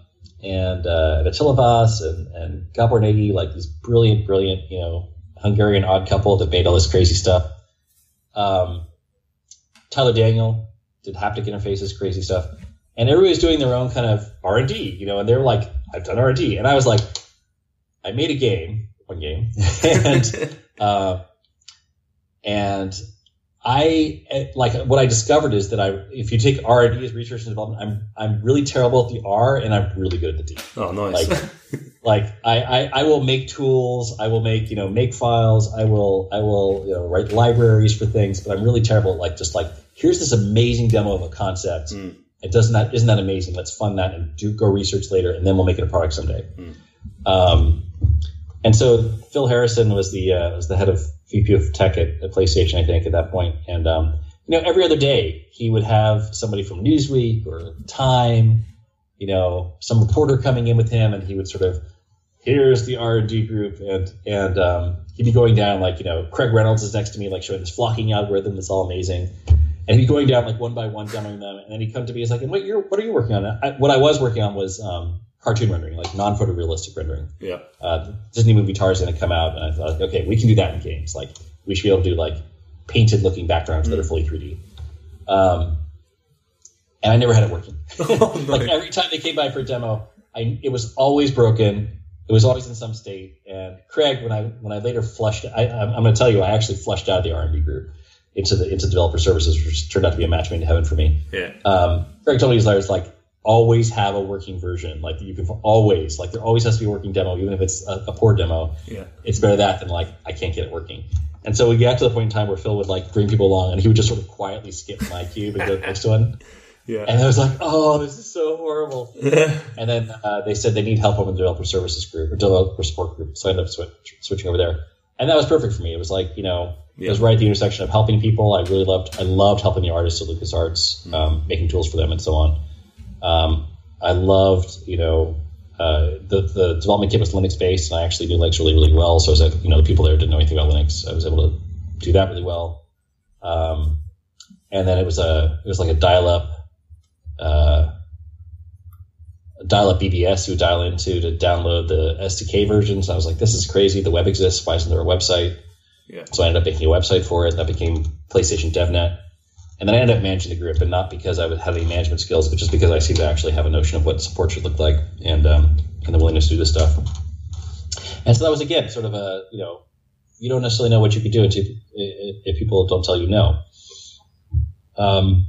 and uh, and Attila Vass and, and Gabor Nagy, like these brilliant, brilliant, you know, Hungarian odd couple that made all this crazy stuff. Um, Tyler Daniel did haptic interfaces, crazy stuff, and everybody's doing their own kind of R and D, you know, and they're like, I've done R and D, and I was like, I made a game, one game, and uh, and I like what I discovered is that I, if you take R and D as research and development, I'm I'm really terrible at the R and I'm really good at the D. oh nice. Like, like I, I I will make tools, I will make you know make files, I will I will you know write libraries for things, but I'm really terrible at like just like here's this amazing demo of a concept. Mm. It doesn't that isn't that amazing? Let's fund that and do go research later, and then we'll make it a product someday. Um, and so Phil Harrison was the uh, was the head of VP of Tech at, at PlayStation, I think, at that point. And um, you know, every other day he would have somebody from Newsweek or Time, you know, some reporter coming in with him, and he would sort of, here's the R and D group, and and um, he'd be going down like you know, Craig Reynolds is next to me, like showing this flocking algorithm that's all amazing. And he'd be going down like one by one, demoing them, and then he'd come to me. He's like, "And what you're what are you working on?" I, what I was working on was um, cartoon rendering, like non-photorealistic rendering yeah. uh, Disney movie Tarzan had come out, and I thought, okay, we can do that in games. Like, we should be able to do like painted looking backgrounds that are fully 3D. Um, and I never had it working. Oh, like every time they came by for a demo, I it was always broken. It was always in some state. And Craig, when I when I later flushed, I, I'm, I'm going to tell you, I actually flushed out of the R&D group into the into developer services, which turned out to be a match made in heaven for me yeah. um, Greg told me he's like, like always have a working version. Like you can always like there always has to be a working demo, even if it's a, a poor demo. Yeah. It's better that than like I can't get it working. And so we got to the point in time where Phil would like bring people along, and he would just sort of quietly skip my cube and go to the next one. Yeah. And I was like, oh, this is so horrible. and then uh, they said they need help on the developer services group or developer support group, so I ended up switch, switching over there. And that was perfect for me. It was like you know, it was right at the intersection of helping people. I really loved. I loved helping the artists at LucasArts, um, making tools for them and so on. Um, I loved you know. Uh, the, the development kit was Linux based, and I actually knew Linux really, really well. So, I was like, you know, the people there didn't know anything about Linux. I was able to do that really well. Um, and then it was a, it was like a dial up, uh, dial up BBS you would dial into to download the SDK versions. I was like, this is crazy. The web exists. Why isn't there a website? Yeah. So I ended up making a website for it. That became PlayStation DevNet. And then I ended up managing the group, and not because I would have any management skills, but just because I seemed to actually have a notion of what support should look like and um, and the willingness to do this stuff. And so that was again sort of a you know you don't necessarily know what you could do until if if people don't tell you no. Um,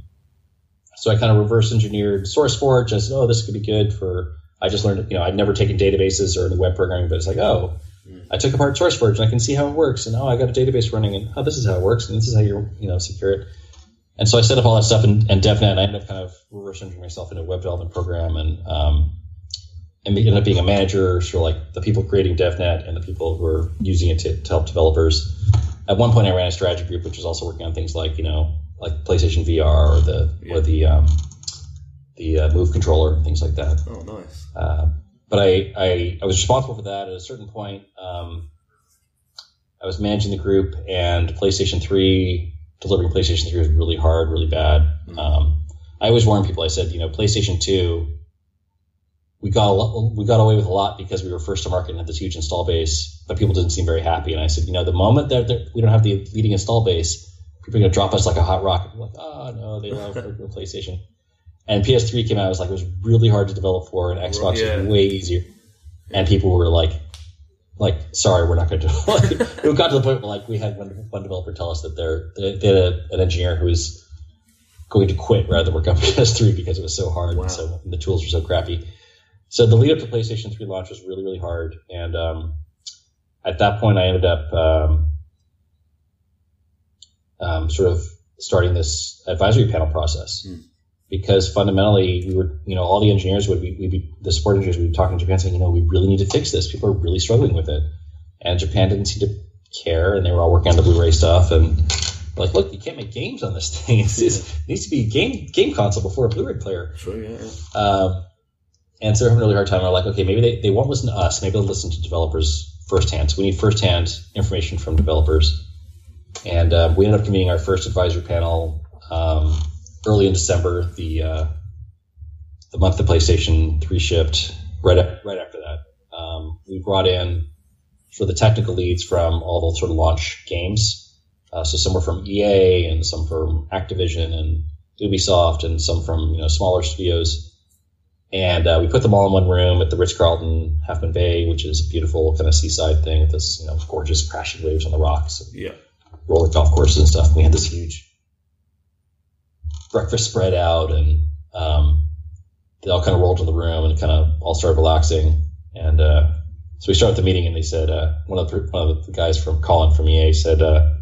so I kind of reverse engineered SourceForge. I said, oh, this could be good for. I just learned, you know, I'd never taken databases or any web programming, but it's like, oh, I took apart SourceForge and I can see how it works, and oh, I got a database running, and oh, this is how it works, and this is how you you know secure it. And so I set up all that stuff in, in DevNet. And I ended up kind of reverse engineering myself into a web development program, and um, and ended up being a manager for like the people creating DevNet and the people who are using it to, to help developers. At one point, I ran a strategy group, which was also working on things like you know like PlayStation VR or the or the um, the uh, Move controller and things like that. Oh, nice. Uh, but I, I I was responsible for that. At a certain point, um, I was managing the group, and PlayStation Three delivering PlayStation Three was really hard, really bad. Um, I always warn people. I said, you know, PlayStation Two, we got a lot, we got away with a lot because we were first to market and had this huge install base, but people didn't seem very happy. And I said, you know, the moment that we don't have the leading install base, people are going to drop us like a hot rocket. Like, oh no, they love PlayStation. And PS3 came out. I was like, it was really hard to develop for, and Xbox Yeah. was way easier. And people were like, like, sorry, we're not going to it. Like, it got to the point where like we had one, one developer tell us that they're they, they had a, an engineer who was going to quit rather than work on PS3 because it was so hard Wow. and so and the tools were so crappy. so the lead up to PlayStation 3 launch was really, really hard. And um, at that point, I ended up um, um, sort of starting this advisory panel process. Hmm. Because fundamentally, we were, you know, all the engineers would be, we'd be, the support engineers would be talking to Japan saying, you know, we really need to fix this. People are really struggling with it. And Japan didn't seem to care, and they were all working on the Blu ray stuff. And like, look, you can't make games on this thing. It's, it's- it needs to be a game, game console before a Blu ray player. Yeah. yeah. Um, and so they're having a really hard time. We're like, okay, maybe they, they won't listen to us. Maybe they'll listen to developers firsthand. So we need firsthand information from developers. And uh, we ended up convening our first advisory panel um, early in December, the uh, the month the PlayStation 3 shipped. Right up, right after that, um, we brought in for the technical leads from all the sort of launch games. Uh, so some were from EA and some from Activision and Ubisoft and some from you know smaller studios and uh, we put them all in one room at the Ritz Carlton Half Moon Bay, which is a beautiful kind of seaside thing with this you know gorgeous crashing waves on the rocks, and Yeah. roller golf courses and stuff. We had this huge breakfast spread out, and um, they all kind of rolled to the room and kind of all started relaxing. And uh, so we started the meeting, and they said uh, one of the one of the guys from Colin from EA said, uh,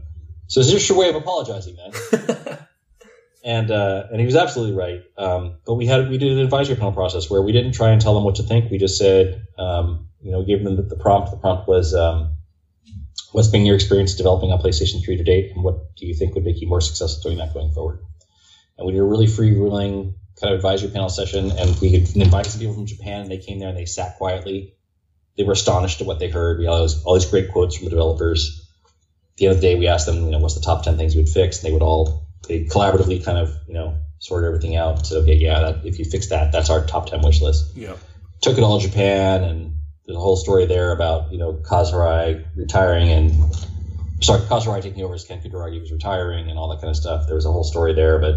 "So is this your way of apologizing, then?" and uh, and he was absolutely right. Um, but we had we did an advisory panel process where we didn't try and tell them what to think. We just said, um, you know, we gave them the, the prompt. The prompt was, um, "What's been your experience developing on PlayStation 3 to date, and what do you think would make you more successful doing that going forward?" And we did a really free ruling kind of advisory panel session, and we had invited some people from Japan, and they came there and they sat quietly. They were astonished at what they heard. We had all these, all these great quotes from the developers. At the end of the day, we asked them, you know, what's the top ten things you would fix, and they would all they collaboratively kind of you know sort everything out and said, okay, yeah, that, if you fix that, that's our top ten wish list. Yeah. Took it all to Japan, and there's a whole story there about you know Kaz Hirai retiring and sorry, Kaz Hirai taking over as Ken Kutaragi was retiring and all that kind of stuff. There was a whole story there, but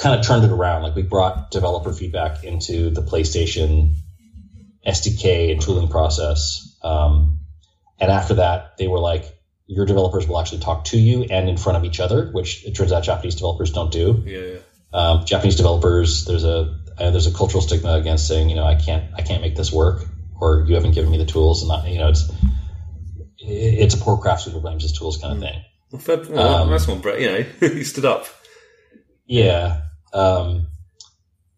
kind of turned it around. Like we brought developer feedback into the PlayStation SDK and tooling process. Um, and after that, they were like, your developers will actually talk to you and in front of each other, which it turns out Japanese developers don't do. Yeah. yeah. Um, Japanese developers, there's a uh, there's a cultural stigma against saying, you know, I can't I can't make this work, or you haven't given me the tools, and I, you know, it's it's a poor craftsman who blames his tools kind of thing. Well, fair, well, Um, that's one, Bret. You know, he stood up. Yeah. Um,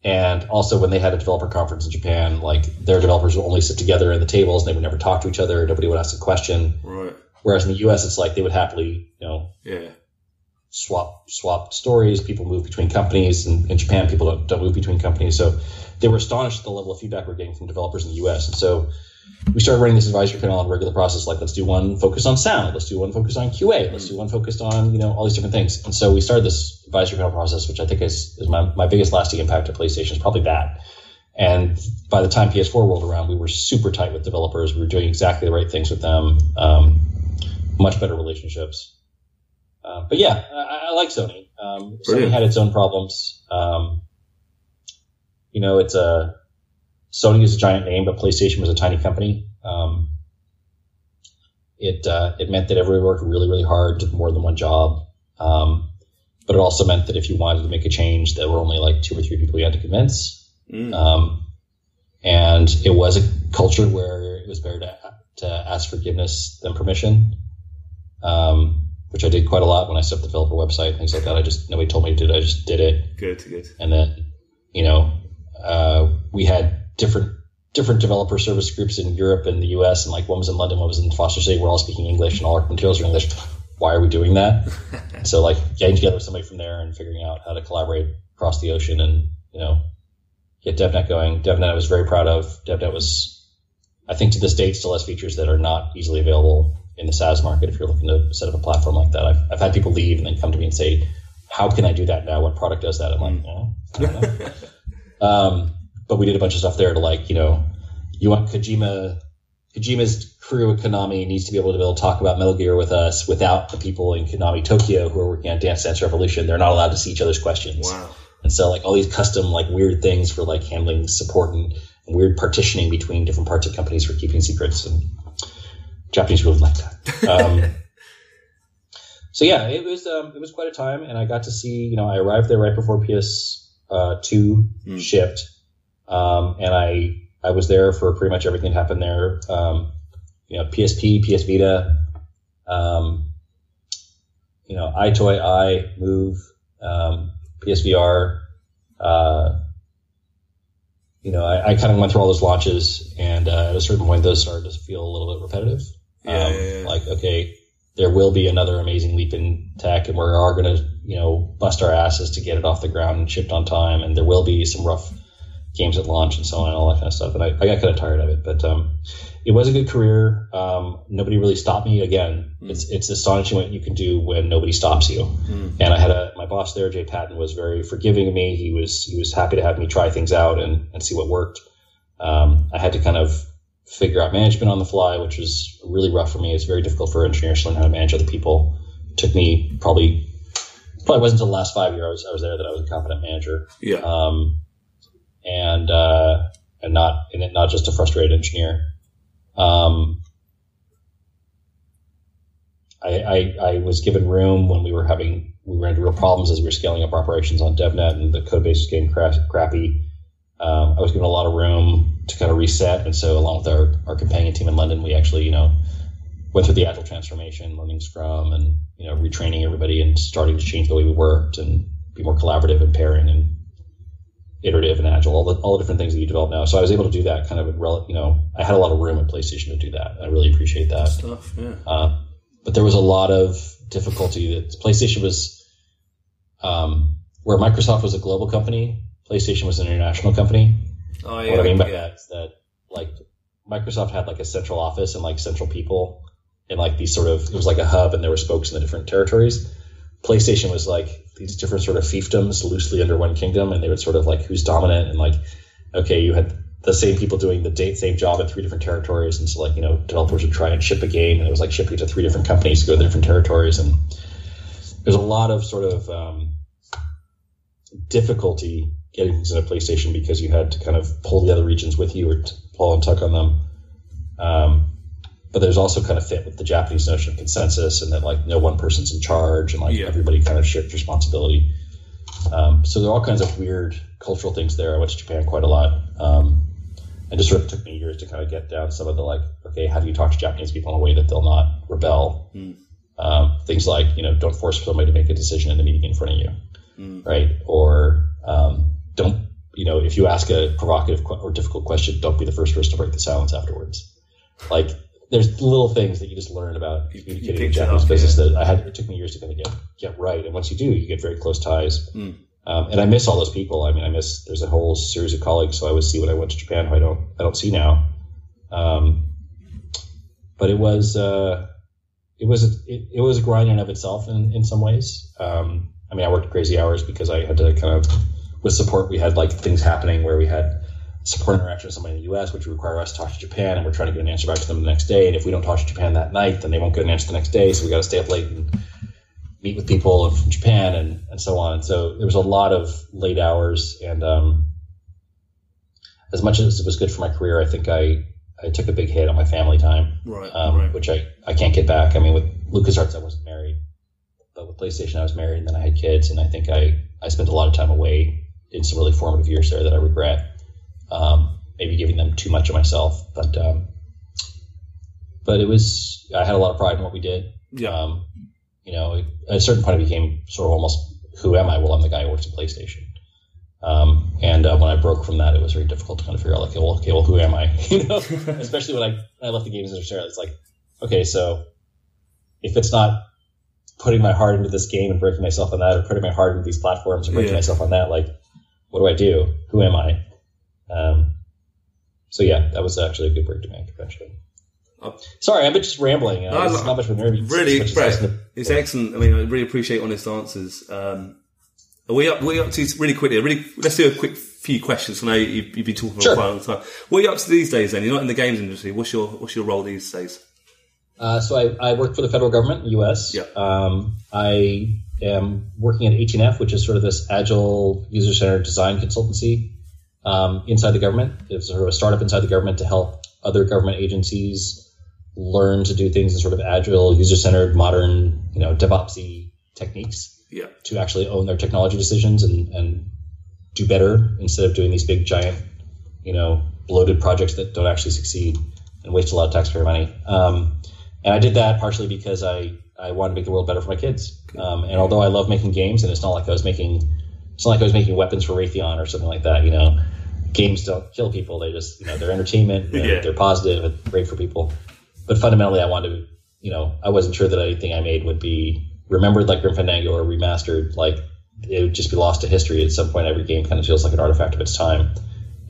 and also, when they had a developer conference in Japan, like their developers would only sit together in the tables and they would never talk to each other. Nobody would ask a question. Right. Whereas in the U.S., it's like they would happily, you know, Yeah. swap swap stories. People move between companies, and in Japan, people don't, don't move between companies. So they were astonished at the level of feedback we're getting from developers in the U.S. And so we started running this advisory panel on regular process. Like, let's do one focused on sound. Let's do one focused on QA. Let's do one focused on you know all these different things. And so we started this advisory panel process, which I think is, is my, my biggest lasting impact to PlayStation is probably that. And by the time PS4 rolled around, we were super tight with developers. We were doing exactly the right things with them. Um, much better relationships. Uh, but yeah, I, I like Sony. Um, Sony had its own problems. Um, you know, it's a Sony is a giant name, but PlayStation was a tiny company. Um, it uh, it meant that everyone worked really really hard, did more than one job. Um, but it also meant that if you wanted to make a change, there were only like two or three people you had to convince. Mm. Um, and it was a culture where it was better to, to ask forgiveness than permission, um, which I did quite a lot when I set up the developer website, things like that. I just, nobody told me to do it. I just did it. Good. Good. And then, you know, uh, we had different, different developer service groups in Europe and the US, and like one was in London, one was in Foster City. We're all speaking English and all our materials are English. Why are we doing that? so like getting together with somebody from there and figuring out how to collaborate across the ocean and, you know, get DevNet going. DevNet I was very proud of. DevNet was, I think to this date, still has features that are not easily available in the SaaS market if you're looking to set up a platform like that. I've, I've had people leave and then come to me and say, how can I do that now? What product does that? I'm like, oh, I don't know. um, but we did a bunch of stuff there to like, you know, you want Kojima, Kojima's crew at Konami needs to be able to be able to talk about Metal Gear with us without the people in Konami Tokyo who are working on Dance Dance Revolution. They're not allowed to see each other's questions. Wow. And so like all these custom like weird things for like handling support and, and weird partitioning between different parts of companies for keeping secrets and Japanese really like that. Um, so yeah, it was um, it was quite a time, and I got to see you know I arrived there right before PS uh, two Mm. shipped, um, and I I was there for pretty much everything that happened there. Um, you know, PSP, PS Vita, um, you know, EyeToy, i Move, um, PSVR. Uh, you know, I, I kind of went through all those launches, and uh, at a certain point, those started to feel a little bit repetitive. Yeah, um, yeah, yeah. Like, okay, there will be another amazing leap in tech, and we are going to, you know, bust our asses to get it off the ground and shipped on time, and there will be some rough games at launch and so on and all that kind of stuff. And I, I got kind of tired of it, but um, it was a good career. Um, nobody really stopped me. Again, it's it's astonishing what you can do when nobody stops you. And I had a my boss there, Jay Patton, was very forgiving of me. He was he was happy to have me try things out and, and see what worked. Um, I had to kind of figure out management on the fly, which was really rough for me. It's very difficult for engineers to learn how to manage other people. It took me probably probably wasn't until the last five years I was there that I was a competent manager Yeah. um, and uh, and not and not just a frustrated engineer. Um, I, I, I was given room when we were having we ran into real problems as we were scaling up operations on DevNet and the code base was getting cra- crappy. Um, I was given a lot of room to kind of reset, and so along with our, our companion team in London, we actually you know went through the agile transformation, learning Scrum, and you know retraining everybody and starting to change the way we worked and be more collaborative and pairing and iterative and agile, all the, all the different things that you develop now. So I was able to do that kind of, rel- you know, I had a lot of room at PlayStation to do that. I really appreciate that. Stuff. Yeah. Uh, but there was a lot of difficulty that PlayStation was, um, where Microsoft was a global company, PlayStation was an international company. Oh yeah. What I mean by yeah. that is that like Microsoft had like a central office and like central people and like these sort of it was like a hub and there were spokes in the different territories. PlayStation was like these different sort of fiefdoms loosely under one kingdom and they would sort of like who's dominant and like okay you had the same people doing the same job in three different territories and so like you know developers would try and ship a game and it was like shipping to three different companies to go to different territories and there's a lot of sort of um, difficulty getting things into PlayStation because you had to kind of pull the other regions with you or t- pull and tuck on them. Um, but there's also kind of fit with the Japanese notion of consensus and that like no one person's in charge and like Yeah. everybody kind of shares responsibility. Um, so there are all kinds of weird cultural things there. I went to Japan quite a lot. Um, and just sort of took me years to kind of get down some of the like, okay, how do you talk to Japanese people in a way that they'll not rebel? Um, things like, you know, don't force somebody to make a decision in a meeting in front of you right? Or um, don't, you know, if you ask a provocative or difficult question, don't be the first person to break the silence afterwards. Like, there's little things that you just learn about communicating in Japanese up, business yeah. that I had. It took me years to kind of get get right, and once you do, you get very close ties. Mm. Um, and I miss all those people. I mean, I miss. There's a whole series of colleagues who I would see when I went to Japan who I don't I don't see now. Um, but it was uh, it was it, it was a grind in and of itself in, in some ways. Um, I mean, I worked crazy hours because I had to kind of with support. We had like things happening where we had support interaction with somebody in the U.S., which would require us to talk to Japan, and we're trying to get an answer back to them the next day. And if we don't talk to Japan that night, then they won't get an answer the next day. So we got to stay up late and meet with people from Japan and, and so on. So there was a lot of late hours, and um, as much as it was good for my career, I think I I took a big hit on my family time Right. um, right. which I, I can't get back. I mean, with LucasArts, I wasn't married, but with PlayStation, I was married, and then I had kids, and I think I, I spent a lot of time away in some really formative years there that I regret. Um, maybe giving them too much of myself, but um, but it was I had a lot of pride in what we did. Yeah. Um, you know, at a certain point, it became sort of almost who am I? Well, I'm the guy who works at PlayStation. Um, and uh, when I broke from that, it was very difficult to kind of figure out, like, well, okay, well, who am I? you know, especially when I, when I left the games industry, it's like, okay, so if it's not putting my heart into this game and breaking myself on that, or putting my heart into these platforms and breaking Yeah. myself on that, like, what do I do? Who am I? Um, so yeah, that was actually a good break to make eventually. Oh. Sorry, I've been just rambling. Uh, No, this is not much of a nervy. Really, Bret, it's excellent. I mean, I really appreciate honest answers. Um, are we up? We up to really quickly. Really, let's do a quick few questions. I know you've, you've been talking for Sure. a while time. What are you up to these days? Then you're not in the games industry. What's your What's your role these days? Uh, so I, I work for the federal government, U.S. Yeah. Um, I am working at 18F, which is sort of this agile user-centered design consultancy um, inside the government. It's sort of a startup inside the government to help other government agencies learn to do things in sort of agile, user-centered, modern, you know, DevOpsy techniques Yeah. to actually own their technology decisions and, and do better instead of doing these big giant, you know, bloated projects that don't actually succeed and waste a lot of taxpayer money. Um, and I did that partially because I, I wanted to make the world better for my kids. Um, and although I love making games, and it's not like I was making it's not like I was making weapons for Raytheon or something like that. You know, games don't kill people; they just you know they're entertainment, they're, Yeah. they're positive, and great for people. But fundamentally, I wanted to you know I wasn't sure that anything I made would be remembered like Grim Fandango or remastered like it would just be lost to history at some point. Every game kind of feels like an artifact of its time.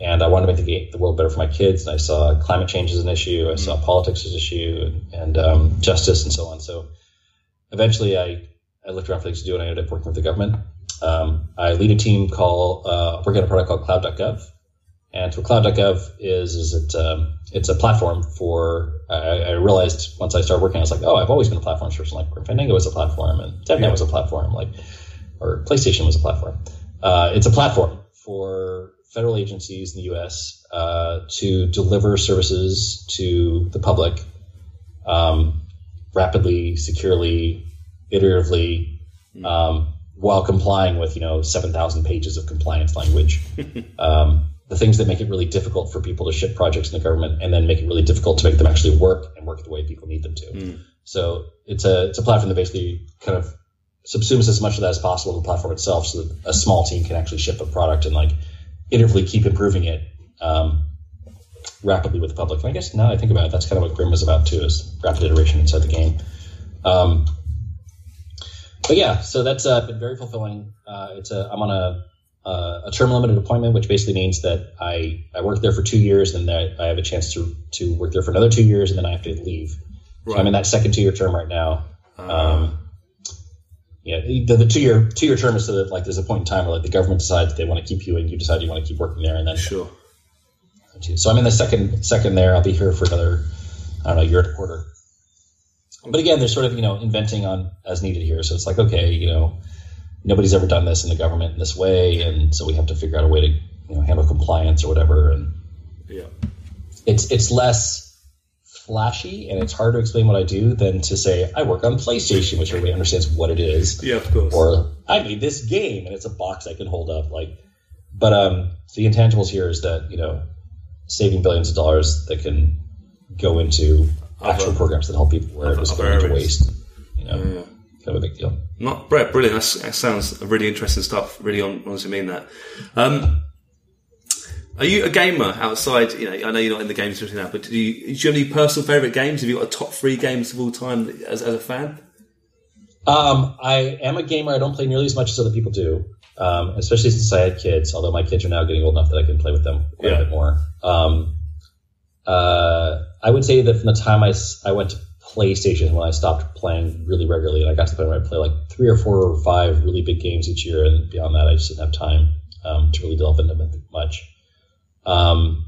And I wanted to make the, game, the world better for my kids. And I saw climate change as an issue. I saw politics as an issue, and, and um, justice, and so on. So eventually, I, I looked around for things to do, and I ended up working with the government. Um, I lead a team called uh, working on a product called Cloud.gov. And what Cloud.gov is is it um, it's a platform for. I, I realized once I started working, I was like, oh, I've always been a platform person. Like Fandango was a platform, and DevNet Yeah. was a platform, like or PlayStation was a platform. Uh, it's a platform for federal agencies in the U.S. Uh, to deliver services to the public um, rapidly, securely, iteratively, um, while complying with you know seven thousand pages of compliance language. um, the things that make it really difficult for people to ship projects in the government, and then make it really difficult to make them actually work and work the way people need them to. So it's a it's a platform that basically kind of subsumes as much of that as possible in the platform itself, so that a small team can actually ship a product and like iteratively keep improving it um, rapidly with the public. And I guess now that I think about it, that's kind of what Grim was about too, is rapid iteration inside the game. Um, but yeah, so that's uh, been very fulfilling. Uh, it's a I'm on a uh, a term limited appointment, which basically means that I I work there for two years, and then I have a chance to to work there for another two years, and then I have to leave. So I'm in that second two year term right now. Um, yeah, the, the two year two year term is so that like there's a point in time where like the government decides they want to keep you, and you decide you want to keep working there, and then Sure. so I'm in the second second there. I'll be here for another I don't know year and a quarter. But again, they're sort of you know inventing on as needed here. So it's like okay, you know, nobody's ever done this in the government in this way, and so we have to figure out a way to you know handle compliance or whatever. And Yeah. it's it's less flashy and it's hard to explain what I do than to say I work on PlayStation, which everybody understands what it is Yeah, of course. or I made this game and it's a box I can hold up. Like, but um, the intangibles here is that you know, saving billions of dollars that can go into actual Other- programs that help people where it other- was going to waste. You know, Yeah. kind of a big deal. Not Bret, brilliant. That's, that sounds really interesting stuff. Really hon- honestly mean that. Um, are you a gamer outside? You know, I know you're not in the games industry now, but do you, do you have any personal favourite games? Have you got a top three games of all time as, as a fan? Um, I am a gamer. I don't play nearly as much as other people do, um, especially since I had kids. Although my kids are now getting old enough that I can play with them quite Yeah. a bit more. Um, uh, I would say that from the time I, I went to PlayStation when I stopped playing really regularly, and I got to the point where I play like three or four or five really big games each year, and beyond that, I just didn't have time um, to really delve into them much. Um,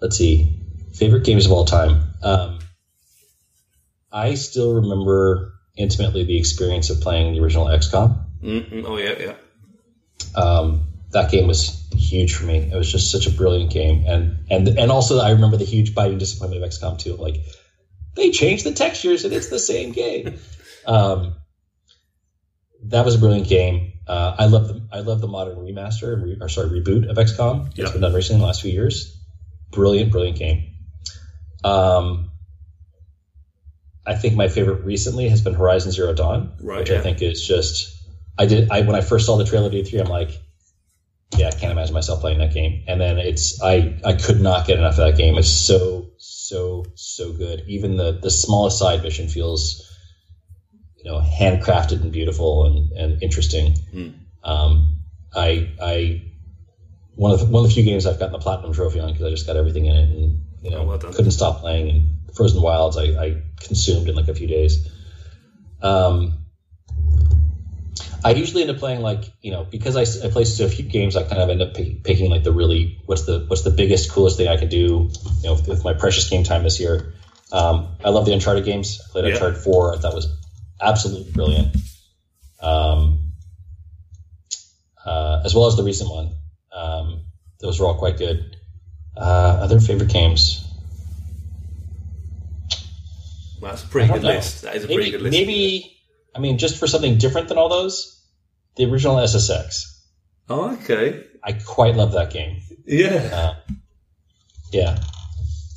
let's see, favorite games of all time. Um, I still remember intimately the experience of playing the original XCOM. Mm-mm. Oh yeah, yeah. Um, that game was huge for me. It was just such a brilliant game, and and and also I remember the huge biting disappointment of XCOM 2. Like they changed the textures and it's the same game. um, that was a brilliant game. Uh, I love the I love the modern remaster and re, or sorry reboot of XCOM. Yeah. It's been done recently in the last few years. Brilliant, brilliant game. Um, I think my favorite recently has been Horizon Zero Dawn, Right, which yeah. I think is just. I did. I when I first saw the trailer to E3, I'm like, yeah, I can't imagine myself playing that game. And then it's I I could not get enough of that game. It's so so so good. Even the the smallest side mission feels, you know, handcrafted and beautiful and and interesting. Um, I I one of the, one of the few games I've gotten the platinum trophy on because I just got everything in it and you know Oh, well couldn't stop playing. And Frozen Wilds I, I consumed in like a few days. Um, I usually end up playing like you know because I, I play so few games I kind of end up pick, picking like the really what's the what's the biggest coolest thing I can do you know with, with my precious game time this year. Um, I love the Uncharted games. I played Yeah. Uncharted Four. I thought was absolutely brilliant. Um, uh, as well as the recent one. Um, those were all quite good. Uh, other favorite games. Well, that's a pretty good know. list. That is a maybe, pretty good list. Maybe I mean just for something different than all those, the original SSX. Oh, okay. I quite love that game. Yeah. Uh, Yeah,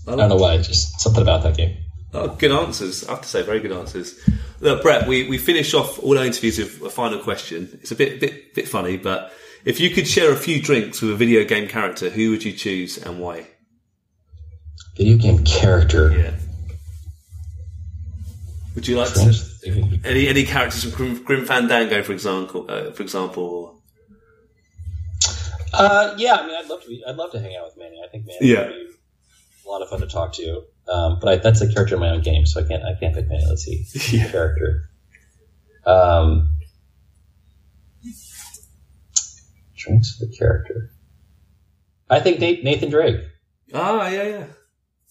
I don't know why. Just something about that game. Oh, good answers. I have to say, very good answers. Look, Bret, we, we finish off all our interviews with a final question. It's a bit bit bit funny, but if you could share a few drinks with a video game character, who would you choose and why? Video game character. Yeah. Would you like to any any characters from Grim, Grim Fandango, for example? Uh, for example. Uh, yeah, I mean, I'd love to. Be, I'd love to hang out with Manny. I think Manny Yeah. would be a lot of fun to talk to. Um, but I, that's a character in my own game, so I can't. I can't pick Manny. Let's see, Yeah. character. Um, drinks with a character. I think Nathan Drake. Ah, yeah, yeah.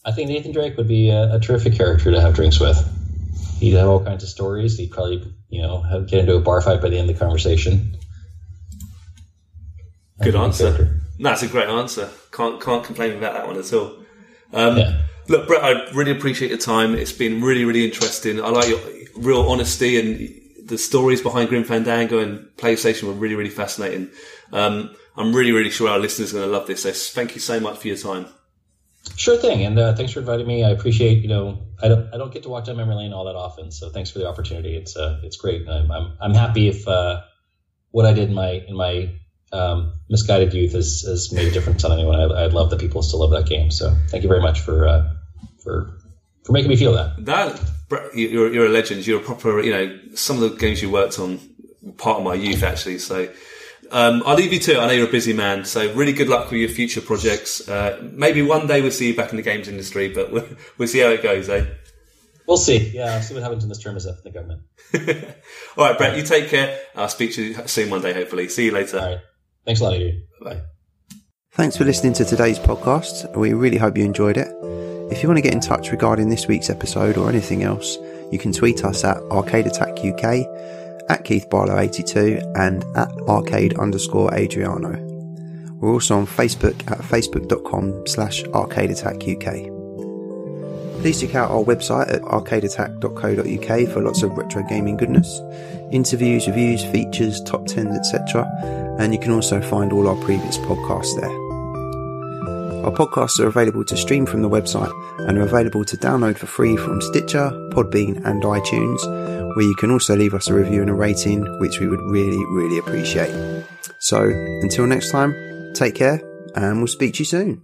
I think Nathan Drake would be a, a terrific character to have drinks with. He'd have all kinds of stories. He'd probably, you know, have, get into a bar fight by the end of the conversation. Good answer. character. That's a great answer. Can't can't complain about that one at all. Um, Yeah. Look, Bret, I really appreciate your time. It's been really, really interesting. I like your real honesty and the stories behind Grim Fandango and PlayStation were really, really fascinating. Um, I'm really, really sure our listeners are going to love this. So thank you so much for your time. Sure thing, and uh, thanks for inviting me. I appreciate. You know, I don't I don't get to walk down memory lane all that often, so thanks for the opportunity. It's uh, it's great. I'm I'm, I'm happy if uh, what I did in my in my um, misguided youth has, has made a difference on anyone. I, I love that people still love that game. So thank you very much for uh, for for making me feel that. That you- you're, you're a legend. You're a proper, you know, some of the games you worked on, part of my youth actually. So um, I'll leave you to it. I know you're a busy man. So really good luck with your future projects. Uh, maybe one day we'll see you back in the games industry, but we'll, we'll see how it goes, eh? We'll see. Yeah, I'll see what happens in this term as up in the government. All right, Bret, you take care. I'll speak to you soon one day, hopefully. See you later. All right. Thanks a lot, Adrian. Bye. Thanks for listening to today's podcast. We really hope you enjoyed it. If you want to get in touch regarding this week's episode or anything else, you can tweet us at Arcade Attack UK, at Keith Barlow82, and at arcade underscore Adriano. We're also on Facebook at facebook.com slash arcade attack UK. Please check out our website at arcadeattack.co.uk for lots of retro gaming goodness, interviews, reviews, features, top 10s, etc. And you can also find all our previous podcasts there. Our podcasts are available to stream from the website and are available to download for free from Stitcher, Podbean, and iTunes, where you can also leave us a review and a rating, which we would really, really appreciate. So, until next time, take care, and we'll speak to you soon.